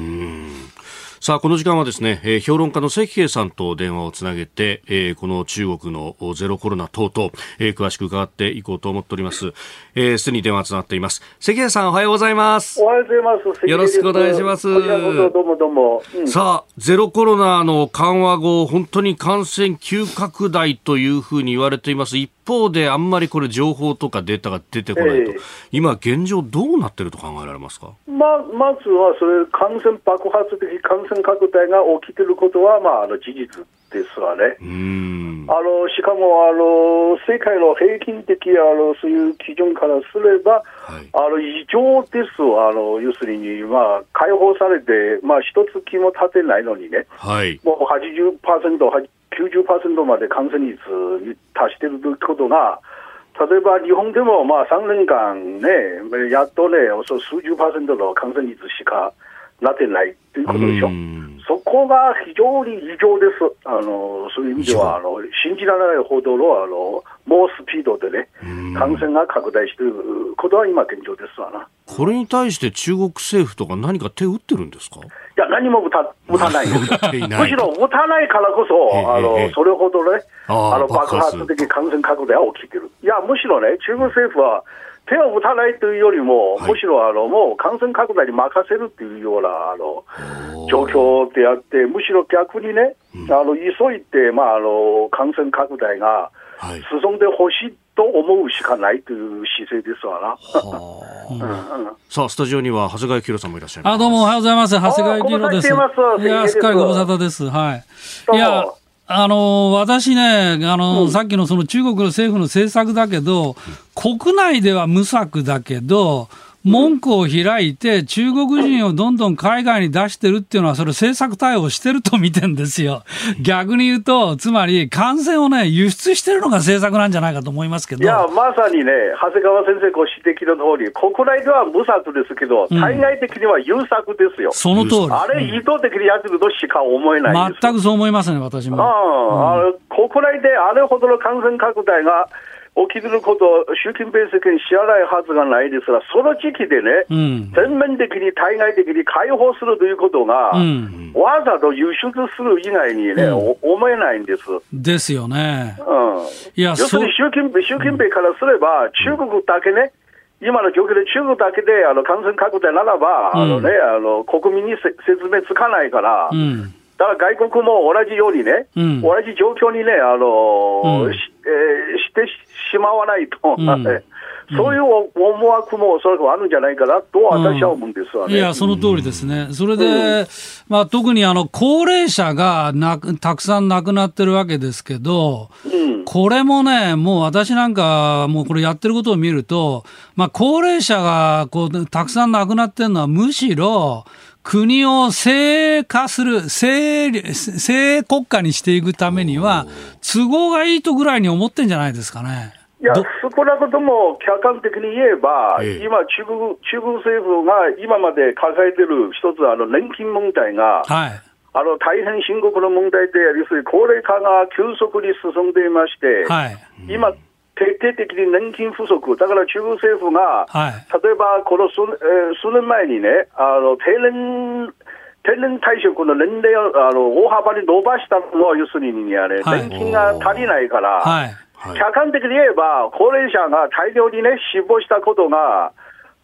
さあ、この時間はですね、えー、評論家の関平さんと電話をつなげて、えー、この中国のゼロコロナ等々、えー、詳しく伺っていこうと思っております。えー、すでに電話つながっています。関平さん、おはようございます。おはようございます。よろしくお願いします。どうもどうも、うん、さあ、ゼロコロナの緩和後、本当に感染急拡大というふうに言われています。一方で、あんまりこれ情報とかデータが出てこないと、えー、今現状どうなってると考えられますか？ままずは、それ、感染爆発的感染拡大が起きてることは、まあ、あの事実ですわね。あのしかもあの世界の平均的あのそういう基準からすれば、はい、あの異常ですあの要するに、まあ、解放されて、まあ一月も経てないのにね、はい、もう80%、90%まで感染率に達しているということが、例えば日本でもまあ3年間ね、やっとね、数十パーセントの感染率しかなってないということでしょ。そこが非常に異常です。あのそういう意味ではあの信じられないほどのあの猛スピードでね、感染が拡大していることは今現状ですわな。これに対して中国政府とか何か手を打ってるんですか？いや、何も打た打たないです。むしろ打たないからこそ、あのそれほどね、あの爆発的感染拡大は起きてる。いや、むしろね、中国政府は、手を打たないというよりも、はい、むしろあのもう感染拡大に任せるというようなあの状況であって、むしろ逆にね、うん、あの急いで、まあ、あの感染拡大が進んでほしいと思うしかないという姿勢ですわな。さあ、スタジオには長谷川幸さんもいらっしゃいます。あ、どうもおはようございます。長谷川幸です。いや、すっかりご無沙汰です。はい。いや、あの私ね、あの、うん、さっきのその中国の政府の政策だけど、国内では無策だけど、門戸を開いて、中国人をどんどん海外に出してるっていうのは、それ政策対応してると見てんですよ。逆に言うと、つまり感染をね、輸出してるのが政策なんじゃないかと思いますけど。いや、まさにね、長谷川先生ご指摘の通り、国内では無策ですけど、対外的には有策ですよ。その通り。あれ、意図的にやってるとしか思えない全くそう思いますね、私も。あ、うん、あ国内であれほどの感染拡大が、起きてること、習近平政権知らないはずがないですが、その時期でね、うん、全面的に対外的に解放するということが、うん、わざと輸出する以外にね、うん、思えないんです。ですよね。うん、いや要するに習近平習近平からすれば、中国だけね、今の状況で中国だけであの感染拡大ならば、あのね、あの国民に説明つかないから、だから外国も同じようにね、うん、同じ状況にね、あの、うん、しえー、してしまわないと、うん、そういう思惑もおそらくあるんじゃないかなと私は思うんですわ、ね、いや、その通りですね。それで、まあ、特にあの高齢者がなたくさん亡くなってるわけですけど、これもね、もう私なんか、もうこれやってることを見ると、まあ、高齢者がこうたくさん亡くなってるのは、むしろ、国を正化する、正、正国家にしていくためには、都合がいいとぐらいに思ってんじゃないですかね。いや、少なくとも客観的に言えば、ええ、今中国、中国政府が今まで抱えてる一つ、あの年金問題が、はい、あの大変深刻な問題で、要するに高齢化が急速に進んでいまして、はい、今、徹底的に年金不足、だから中国政府が、はい、例えばこの数,、えー、数年前にね、あの定年定年退職の年齢をあの大幅に伸ばしたのは、要するにあれ、はい、年金が足りないから、はい、客観的に言えば、高齢者が大量にね、死亡したことが、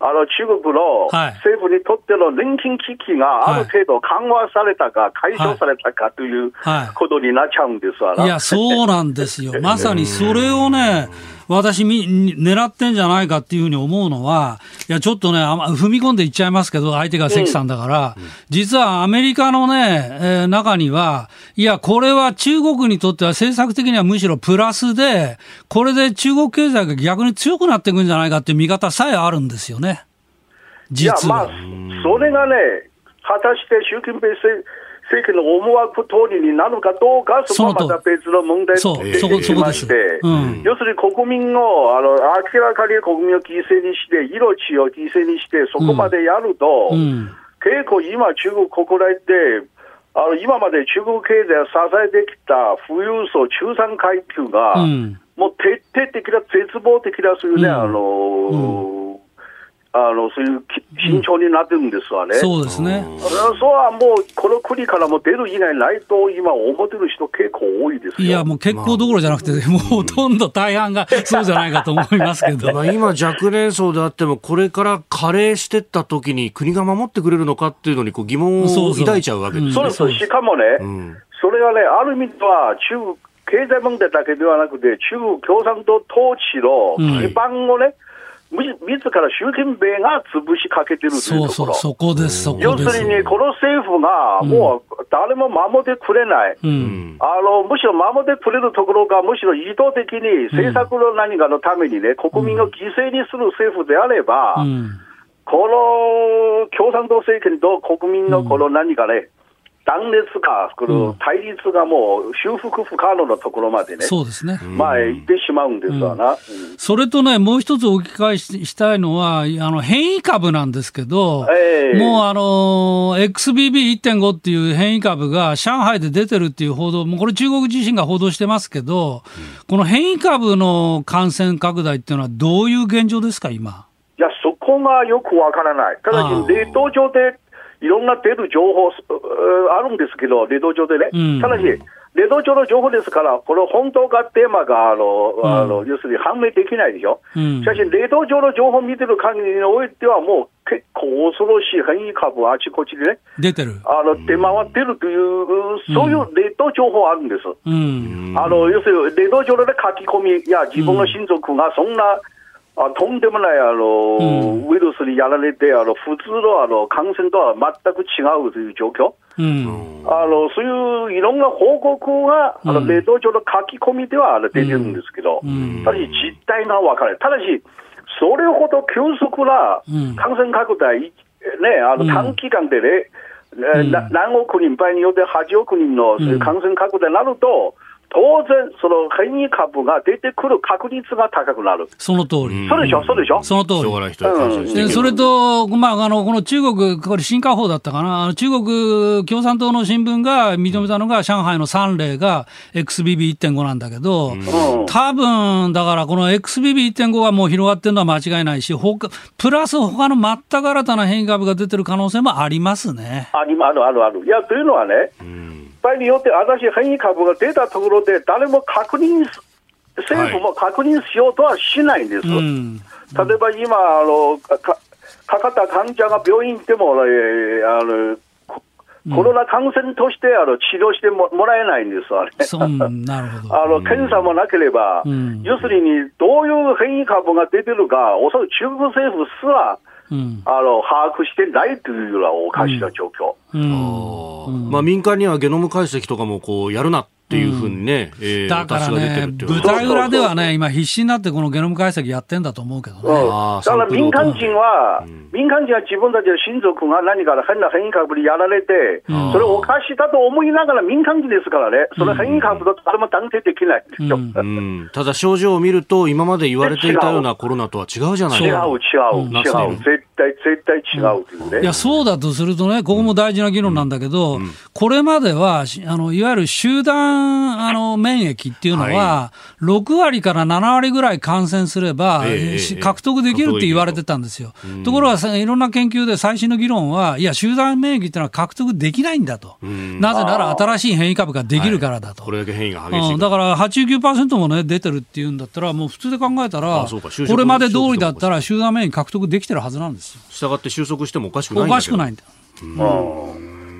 あの中国の政府にとっての年金危機がある程度緩和されたか、解消されたかということになっちゃうんですわいや、そうなんですよ。まさにそれをね、私み、狙ってんじゃないかっていうふうに思うのは、いや、ちょっとね、踏み込んでいっちゃいますけど、相手が関さんだから、うん、実はアメリカのね、えー、中には、いや、これは中国にとっては政策的にはむしろプラスで、これで中国経済が逆に強くなっていくんじゃないかっていう見方さえあるんですよね。実は。いや、まあ、それがね、果たして習近平政政権の思惑通りになるかどうか、そこはまた別の問題と出てきまして、要するに国民をあの明らかに国民を犠牲にして、命を犠牲にして、そこまでやると、うん、結構今、中国国内で、あの今まで中国経済を支えてきた富裕層、中産階級が、うん、もう徹底的な、絶望的な、そういうね、うん、あのあのそういう慎重になってるんですわね。そうですね。そうはもう、この国からも出る以外ないと、今、思ってる人、結構多いですいや、もう結構どころじゃなくて、もうほとんど大半がそうじゃないかと思いますけど。まあ今、若年層であっても、これから加齢してった時に、国が守ってくれるのかっていうのにこう疑問を抱いちゃうわけですね。そうです、しかもね、うん、それはね、ある意味では、中国経済問題だけではなくて、中国共産党統治の基盤をね、うん自ら習近平が潰しかけてるというところ。そうそう、そこです、そこ要するに、この政府がもう誰も守ってくれない。うん、あの、むしろ守ってくれるところが、むしろ意図的に政策の何かのためにね、国民を犠牲にする政府であれば、うん、この共産党政権と国民のこの何かね、断裂が、この対立がもう修復不可能なところまでね、そうですね。まあ、行ってしまうんですわな。うん、それとね、もう一つお聞き返したいのは、あの、変異株なんですけど、えー、もうあの、XBB1.5 っていう変異株が上海で出てるっていう報道、もうこれ中国自身が報道してますけど、この変異株の感染拡大っていうのはどういう現状ですか、今？いや、そこがよくわからない。ただし、冷凍上でいろんな出る情報あるんですけど、レド上でね、うん、ただし、レド上の情報ですから、これ、本当かテーマがあの、うん、あの要するに判明できないでしょ、うん、しかし、レド上の情報を見てる限りにおいては、もう結構恐ろしい変異株、あちこちでね、出てる。あの出回ってるという、そういうレッド情報あるんです。あの要するに、レド上で書き込みや自分の親族がそんな、あとんでもないあの、うん、ウイルスにやられて、あの普通のあの感染とは全く違うという状況、うん、あのそういういろんな報告が、あの冷凍上の書き込みでは出てるんですけど、ただし実態が分からない。ただし、それほど急速な感染拡大、ね、あの短期間でね、何億人、場合によって8億人の感染拡大になると、当然、その変異株が出てくる確率が高くなる。その通り。そうでしょ、そうでしょ？その通り。うん、それと、まあ、あの、この中国、これ新華報だったかな、中国共産党の新聞が認めたのが、上海の3例が XBB1.5 なんだけど、うん、多分、だからこの XBB1.5 がもう広がってるのは間違いないし、他プラス他の全く新たな変異株が出てる可能性もありますね。ありあるあるある。いや、というのはね、うん場合によって新しい変異株が出たところで誰も確認、政府も確認しようとはしないんです。はい、例えば今あのか、かかった患者が病院行っても、えー、あのコロナ感染としてあの治療してももらえないんです、あれ。なるほど。あの、検査もなければ、うん、要するにどういう変異株が出てるか、おそらく中国政府すら、うん、あの把握してないというようなおかしな状況。うん、まあ、民間にはゲノム解析とかもこうやるなっていうふうにね、うん、えー、だからね、舞台裏ではね、今、必死になってこのゲノム解析やってんだと思うけどね。う。ん、だから民間人は、うん、民間人は自分たちの親族が何か変な変異株にやられて、それおかしいだと思いながら民間人ですからね、その変異株だと誰も断定できないですよ。ただ症状を見ると、今まで言われていたようなコロナとは違うじゃないですか。違う、違う、違う。絶対、絶対違うというね。いや、そうだとするとね、ここも大事な議論なんだけど、これまでは、あの、いわゆる集団、あの、免疫っていうのは、6割から7割ぐらい感染すれば、獲得できるって言われてたんですよ。ところが、いろんな研究で最新の議論は、いや、集団免疫っていうのは獲得できないんだと。なぜなら新しい変異株ができるからだと。これだけ変異が激しい。だから89%もね、出てるっていうんだったら、もう普通で考えたら、これまで通りだったら集団免疫獲得できてるはずなんですよ。したがって収束してもおかしくないんだおかしくないんだ。うん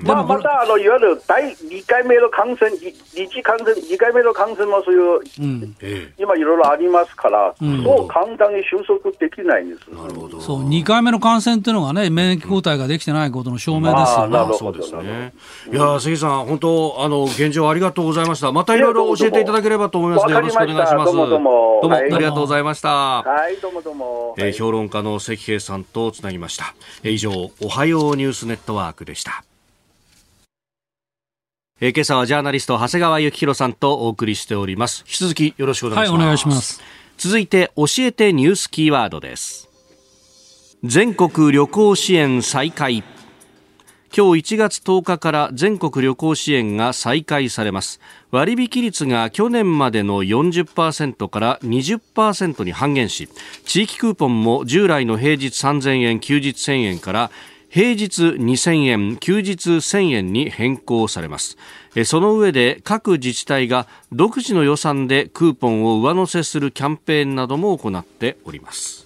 まあ、またあのいわゆる第2回目の感染、2次感染、2回目の感染もそういう、うん、今、いろいろありますから、うん、そう簡単に収束できないんです。なるほどそう2回目の感染っていうのがね、免疫抗体ができてないことの証明ですよね。そうですね。いや関さん、本当、あの現状ありがとうございました。またいろいろ教えていただければと思いますよろしくお願いします。どうもどうも。どうも、ありがとうございました。はい、どうもどうも。えー、評論家の関平さんとつなぎました。えー、以上、おはようニュースネットワークでした。えー、今朝はジャーナリスト長谷川幸宏さんとお送りしております。引き続きよろしくお願いします、はい、お願いします。続いて教えてニュースキーワードです。全国旅行支援再開。今日1月10日から全国旅行支援が再開されます。割引率が去年までの40%から20%に半減し地域クーポンも従来の平日3000円休日1000円から平日2000円休日1000円に変更されます。その上で各自治体が独自の予算でクーポンを上乗せするキャンペーンなども行っております。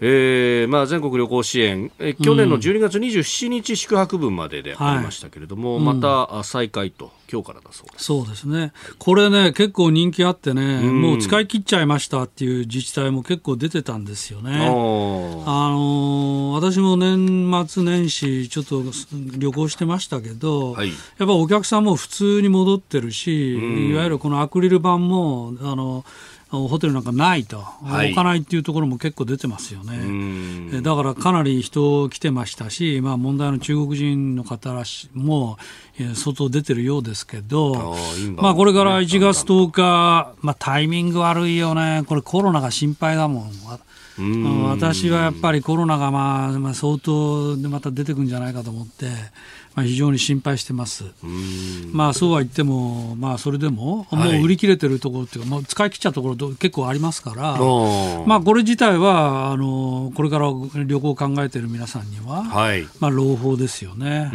えーまあ、全国旅行支援、え去年の12月27日宿泊分まででありましたけれども、うん、また再開と、今日からだそうです。そうですね、これね、結構人気あってね、うん、もう使い切っちゃいましたっていう自治体も結構出てたんですよね。あの私も年末年始、ちょっと旅行してましたけど、はい、やっぱお客さんも普通に戻ってるし、うん、いわゆるこのアクリル板も、あのホテルなんかないと、はい、置かないっていうところも結構出てますよね。だからかなり人来てましたし、まあ、問題の中国人の方らしも相当出てるようですけど、まあ、これから1月10日、まあ、タイミング悪いよね、これコロナが心配だもん。私はやっぱりコロナがまあ、まあ、相当でまた出てくるんじゃないかと思って、まあ、非常に心配してます。まあそうは言っても、まあそれでも、もう売り切れてるところっていうか、もう使い切っちゃうところ結構ありますから、まあこれ自体は、あの、これから旅行を考えている皆さんには、はい、まあ朗報ですよね。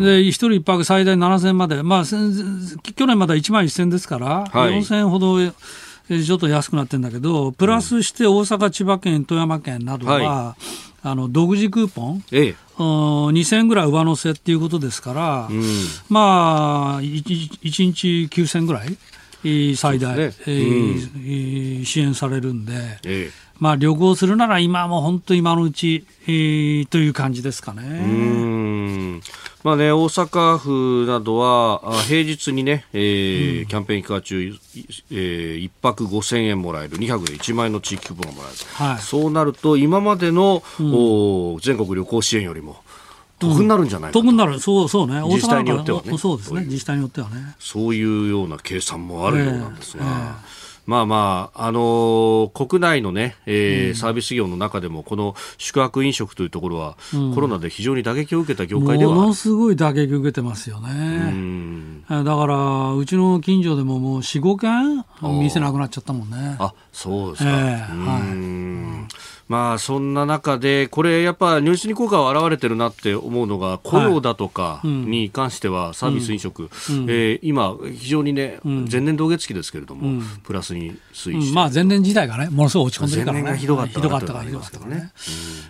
で、一人一泊最大7000まで、まあ去年まだ1万1000ですから、はい、4000円ほど、ちょっと安くなってるんだけど、プラスして大阪、千葉県、富山県などは、はい、あの独自クーポン、ええ、2000円ぐらい上乗せっていうことですから、うん、まあ1、1日9000円ぐらい、最大、ね。えー、うん、支援されるんで、ええ、まあ、旅行するなら今も本当、今のうち、えー、という感じですかね。まあね、大阪府などは平日にね、えー、うん、キャンペーン期間中、えー、1泊5000円もらえる、2泊で1万円の地域クーポンがもらえる、はい、そうなると今までの、うん、全国旅行支援よりも得になるんじゃないか、うん、得になる、そうそうね、自治体によってはね、そうですね、自治体によってはね。そういうような計算もあるようなんですが。えーえーまあまあ、あのー、国内のね、えー、うん、サービス業の中でも、この宿泊飲食というところは、うん、コロナで非常に打撃を受けた業界では。ものすごい打撃を受けてますよね。だから、うちの近所でももう4、5軒、店なくなっちゃったもんね。あそうですか。えー、はいまあそんな中で、これやっぱ入手に効果は現れてるなって思うのが、雇用だとかに関してはサービス飲食、うん、えー、今、非常にね、前年同月期ですけれども、プラスに推移して、まあ前年自体がね、ものすごい落ち込んでるからね。ひどかったかったからひどかったからね。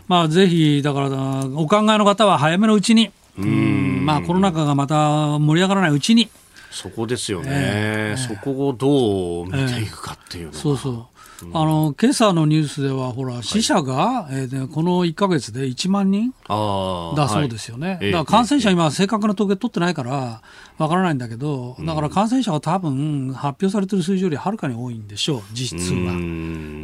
まあぜひ、だから、お考えの方は早めのうちに、うん。まあコロナ禍がまた盛り上がらないうちに、そこですよね、えー、そこをどう見ていくかっていうのは、えー、そうそうあの今朝のニュースでは、ほら、死者が、はい、えー、この1か月で1万人だそうですよね、はい、だから感染者、今、正確な統計取ってないから、わからないんだけど、だから感染者は多分発表されている数字よりはるかに多いんでしょう、実質は。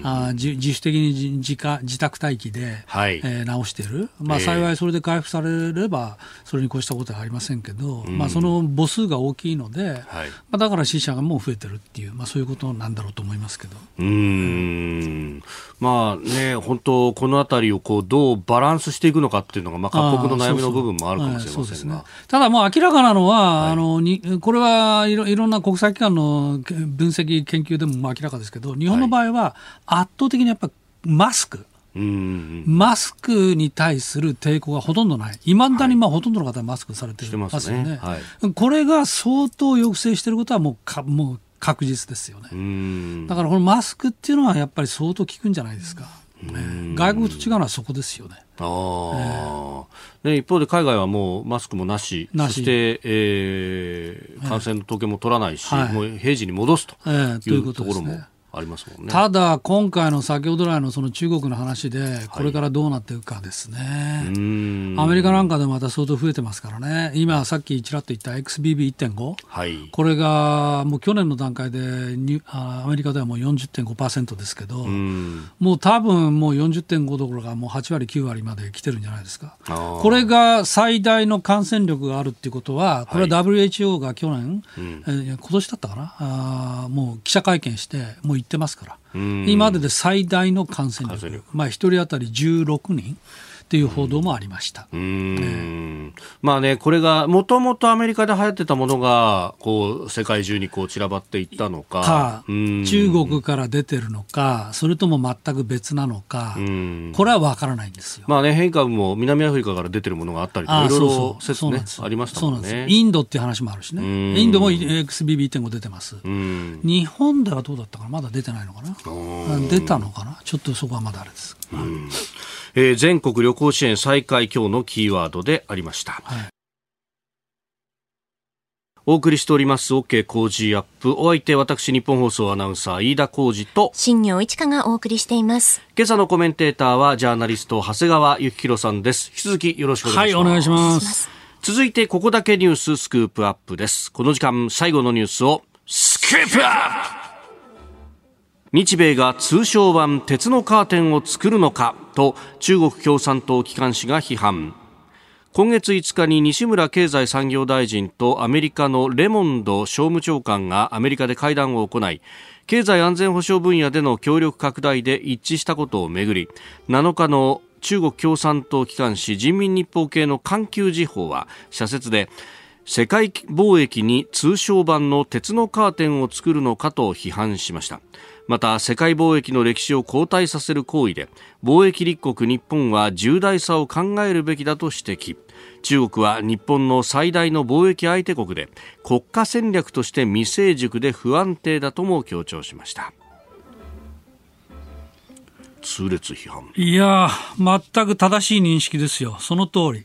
あ自自主的に自家自宅待機で、はい、えー、治している、まあ、幸いそれで回復されれば、それに越したことはありませんけど、まあ、その母数が大きいので、はい、まあ、だから死者がもう増えてるっていう、まあ、そういうことなんだろうと思いますけど。うんまあね、本当、このあたりをこうどうバランスしていくのかっていうのが、まあ、各国の悩みの部分もあるかもしれませんが、ただ、もう明らかなのは、はい、あのにこれはいろいろんな国際機関の分析、研究でも明らかですけど、日本の場合は圧倒的にやっぱマスク。マスクに対する抵抗がほとんどない、いまだにまあほとんどの方はマスクされてますよね、ね。はい、これが相当抑制していることはもうかもう確実ですよね。だからこのマスクっていうのはやっぱり相当効くんじゃないですか。外国と違うのはそこですよね。あえー、一方で海外はもうマスクもなし、なしそして、えー、感染の統計も取らないし、えー、もう平時に戻すというところも。ありますもんね。ただ、今回の先ほど来のその中国の話で、これからどうなっていくかですね、はい、アメリカなんかでまた相当増えてますからね、今、さっきちらっと言った XBB1.5、はい、これがもう去年の段階でにアメリカではもう40.5%ですけど、もう多分もう40.5どころか、もう8割、9割まで来てるんじゃないですか。これが最大の感染力があるっていうことは、これは WHO が去年、はい、えー、今年だったかな？あ、もう記者会見して、もうってますから、今までで最大の感染力、まあ、1人当たり16人。っていう報道もありました。まあね、これがもともとアメリカで流行ってたものがこう世界中にこう散らばっていったのか。か中国から出てるのかそれとも全く別なのかこれは分からないんですよ。まあね変異株も南アフリカから出てるものがあったりといろいろ説ねありましたもんね。インドっていう話もあるしね。インドも XBB.5 出てます。日本ではどうだったかな？まだ出てないのかな？出たのかな？ちょっとそこはまだあれです。えー、全国旅行支援再開今日のキーワードでありました。はい。お送りしております OK 工事アップ。お相手私日本放送アナウンサー飯田浩二と新業一華がお送りしています。今朝のコメンテーターはジャーナリスト長谷川幸宏さんです。引き続きよろしくお願いします、はい、お願いします。続いてここだけニューススクープアップです。この時間最後のニュースをスクープアップ日米が通商版鉄のカーテンを作るのかと中国共産党機関紙が批判。今月5日に西村経済産業大臣とアメリカのレモンド商務長官がアメリカで会談を行い経済安全保障分野での協力拡大で一致したことをめぐり7日の中国共産党機関紙人民日報系の環球時報は社説で世界貿易に通商版の鉄のカーテンを作るのかと批判しました。また世界貿易の歴史を後退させる行為で貿易立国日本は重大さを考えるべきだと指摘。中国は日本の最大の貿易相手国で国家戦略として未成熟で不安定だとも強調しました。痛烈批判。いや全く正しい認識ですよ、その通り、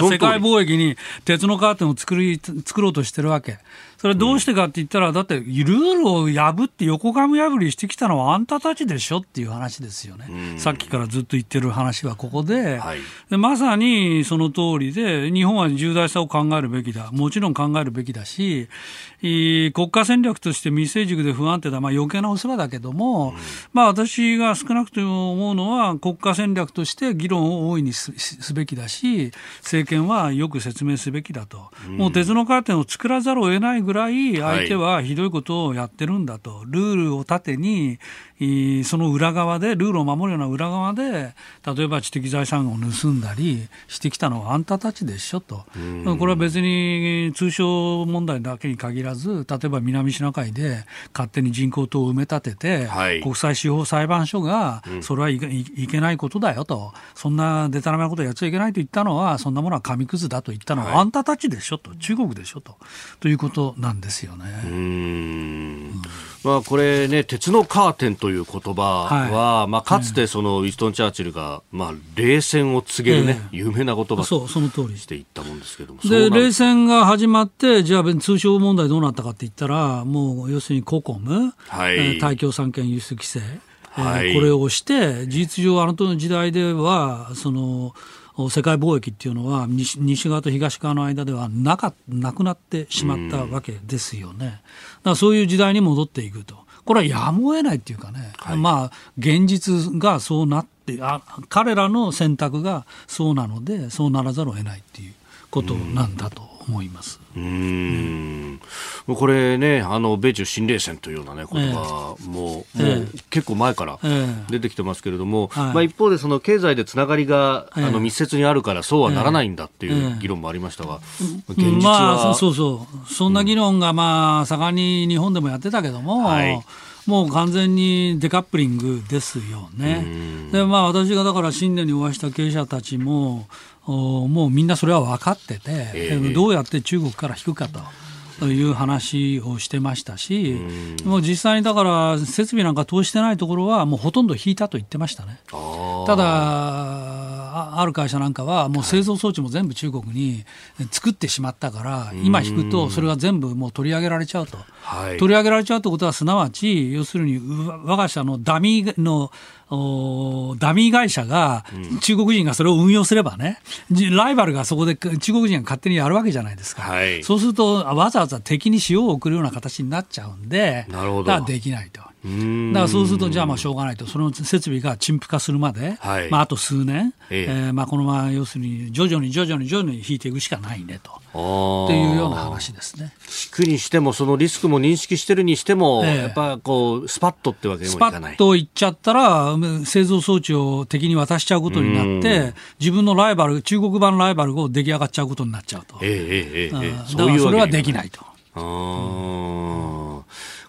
うん、世界貿易に鉄のカーテンを作り作ろうとしてるわけ、それどうしてかって言ったら、だってルールを破って横髪破りしてきたのはあんたたちでしょっていう話ですよね。さっきからずっと言ってる話はここで、はい、でまさにその通りで、日本は重大さを考えるべきだ。もちろん考えるべきだし、国家戦略として未成熟で不安定だ。まあ余計なお世話だけども、うん、まあ私が少なくと思うのは国家戦略として議論を大いにすべきだし政権はよく説明すべきだと、うん、もう鉄のカーテンを作らざるを得ないぐらい相手はひどいことをやってるんだと、はい、ルールを盾にその裏側でルールを守るような裏側で例えば知的財産を盗んだりしてきたのはあんたたちでしょと、うん、これは別に通商問題だけに限らず例えば南シナ海で勝手に人工島を埋め立てて、はい、国際司法裁判所がそれはいけないことだよと、そんなでたらめなことやっちゃいけないと言ったのはそんなものは紙くずだと言ったのは、はい、あんたたちでしょと。中国でしょと。ということなんですよね。うん。まあ、これね、鉄のカーテンという言葉は、はい、まあ、かつてそのウィストン・チャーチルが、まあ、冷戦を告げるね、えー、有名な言葉そうその通り。していったもんですけども。で、冷戦が始まって、じゃあ、通商問題どうなったかって言ったら、もう要するにココム、はい。えー、大共三権輸出規制、はい、これをして、事実上、あのの時代では、その、世界貿易っていうのは西西側と東側の間ではなかなくなってしまったわけですよね。だからそういう時代に戻っていくと。これはやむを得ないっていうかね、はい、まあ現実がそうなってあ彼らの選択がそうなのでそうならざるを得ないっていうことなんだと思います。うん、うん、これね、あの米中新冷戦というような、ね、言葉も,、えー、もう結構前から出てきてますけれども、えー、まあ、一方でその経済でつながりが、あの密接にあるからそうはならないんだっていう議論もありましたが、現実は、まあ、そうそう。そんな議論が、まあ、盛んに日本でもやってたけども。はい。もう完全にデカップリングですよね。でまあ、私がだから新年にお会いした経営者たちももうみんなそれは分かってて、えー、どうやって中国から引くかと。いう話をしてましたし、もう実際にだから設備なんか通してないところはもうほとんど引いたと言ってましたね。ただある会社なんかはもう製造装置も全部中国に作ってしまったから、今引くとそれが全部もう取り上げられちゃうと、はい、取り上げられちゃうってことはすなわち要するに我が社のダミーのダミー会社が、中国人がそれを運用すればね、ライバルがそこで中国人が勝手にやるわけじゃないですか。はい、そうすると、わざわざ敵に塩を送るような形になっちゃうんで、なるほどだからできないと。だからそうすると、じゃあまあしょうがないと、その設備が陳腐化するまで、はい、まあ、あと数年、ええ。ー、まあ、このまま要するに徐々に徐々に徐々に引いていくしかないねと。っていうような話ですね。引くにしても、そのリスクも認識してるにしても、えー、やっぱこう、スパッとってわけにもいかない。スパッといっちゃったら、製造装置を敵に渡しちゃうことになって、自分のライバル、中国版ライバルが出来上がっちゃうことになっちゃうと。えー、えー、えー、だからそれはできないと。あ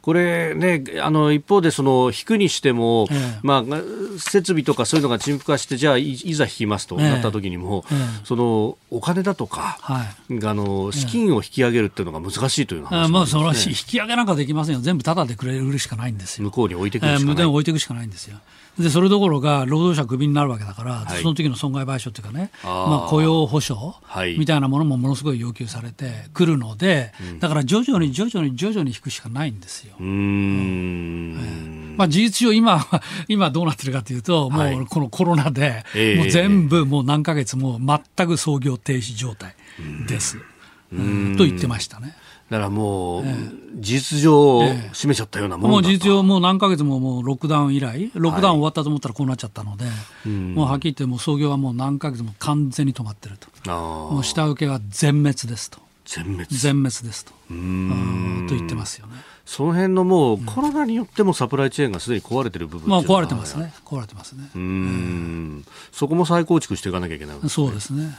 これね、あの一方でその引くにしても、ええ、まあ、設備とかそういうのが陳腐化して、じゃあいざ引きますとなった時にも、え、そのお金だとか、はい、あの資金を引き上げるっていうのが難しいという話、ね、まあ、それは引き上げなんかできませんよ、全部タダでくれるしかないんですよ。向こうに置いていくしかない。無駄に置いていくしかないんですよ。でそれどころか労働者クビになるわけだから、はい、その時の損害賠償っていうかねまあ、雇用保障みたいなものもものすごい要求されてくるので、だから徐々に徐々に徐々に引くしかないんですよ。うん。まあ、事実上今、今どうなってるかというと、もうこのコロナで、もう全部もう何ヶ月も全く操業停止状態です。と言ってましたね。だからもう、事実上、閉めちゃったようなもんもう事実上、もう何ヶ月ももうロックダウン以来、ロックダウン終わったと思ったらこうなっちゃったので、はい、もうはっきり言って、もう創業はもう何ヶ月も完全に止まってると、もう下請けは全滅ですと、全滅。全滅ですと。うん。と言ってますよね。その辺のもう、コロナによってもサプライチェーンがすでに壊れてる部分まあ、壊れてますね、壊れてますね。うん、そこも再構築していかなきゃいけない、ね、そうですね。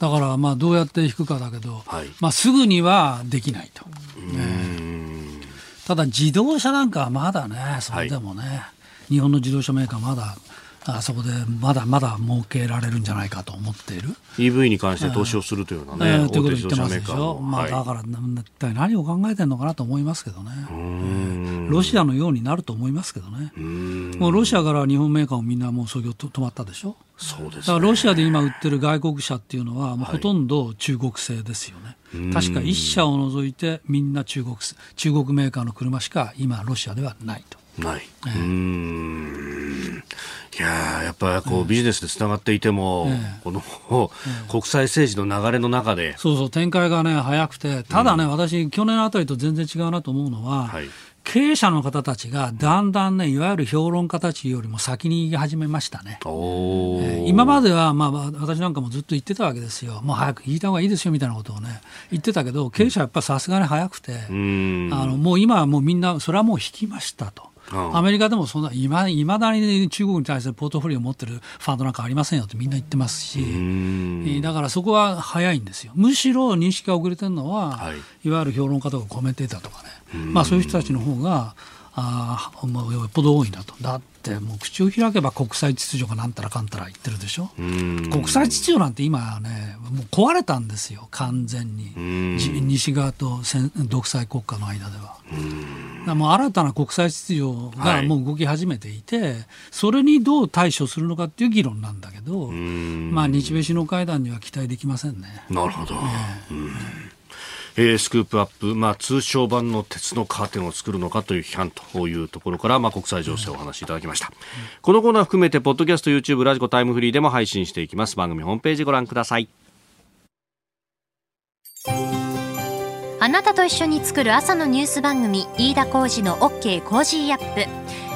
だからまあどうやって引くかだけど、はい、まあ、すぐにはできないと、ね、ただ自動車なんかはまだねそれでもね、はい、日本の自動車メーカーまだあそこでまだまだ儲けられるんじゃないかと思っている。EV に関して投資をするというようなね、えー、ということを。言ってますでしょ、まあ、だから一体何を考えてるのかなと思いますけどね、ロシアのようになると思いますけどね、もうロシアから日本メーカーもみんなもう操業止まったでしょ。そうです、ね、だからロシアで今売ってる外国車っていうのは、もうほとんど中国製ですよね。はい、確か1社を除いてみんな中国中国メーカーの車しか今ロシアではないと。ない。えー、うん。いややっぱりこう、ビジネスでつながっていても、この、国際政治の流れの中で。そうそう展開がね早くてただね、私去年あたりと全然違うなと思うのは、はい、経営者の方たちがだんだんね、いわゆる評論家たちよりも先に言い始めましたね。えー、今までは、まあ、私なんかもずっと言ってたわけですよ。もう早く言いた方がいいですよみたいなことをね、言ってたけど、経営者はやっぱさすがに早くて、あのもう今はもうみんな、それはもう引きましたと。アメリカでもそんないまいまだに中国に対するポートフォリオを持ってるファンドなんかありませんよってみんな言ってますし、だからそこは早いんですよ。むしろ認識が遅れてるのは、はい、いわゆる評論家とかコメンテーターとかね、まあ、そういう人たちの方があまあ、よっぽど多いんだと。だってもう口を開けば国際秩序がなんたらかんたら言ってるでしょ。国際秩序なんて今ね、もう壊れたんですよ、完全に。西側と独裁国家の間では。もう新たな国際秩序がもう動き始めていて、はい、それにどう対処するのかっていう議論なんだけど、まあ、日米首脳会談には期待できませんね。なるほど。えーえー、スクープアップ、まあ、通称版の鉄のカーテンを作るのかという批判というところから、まあ、国際情勢をお話しいただきました、うん、このコーナー含めてポッドキャスト YouTube ラジコタイムフリーでも配信していきます。番組ホームページご覧ください。あなたと一緒に作る朝のニュース番組飯田浩司の OK コージーアップ。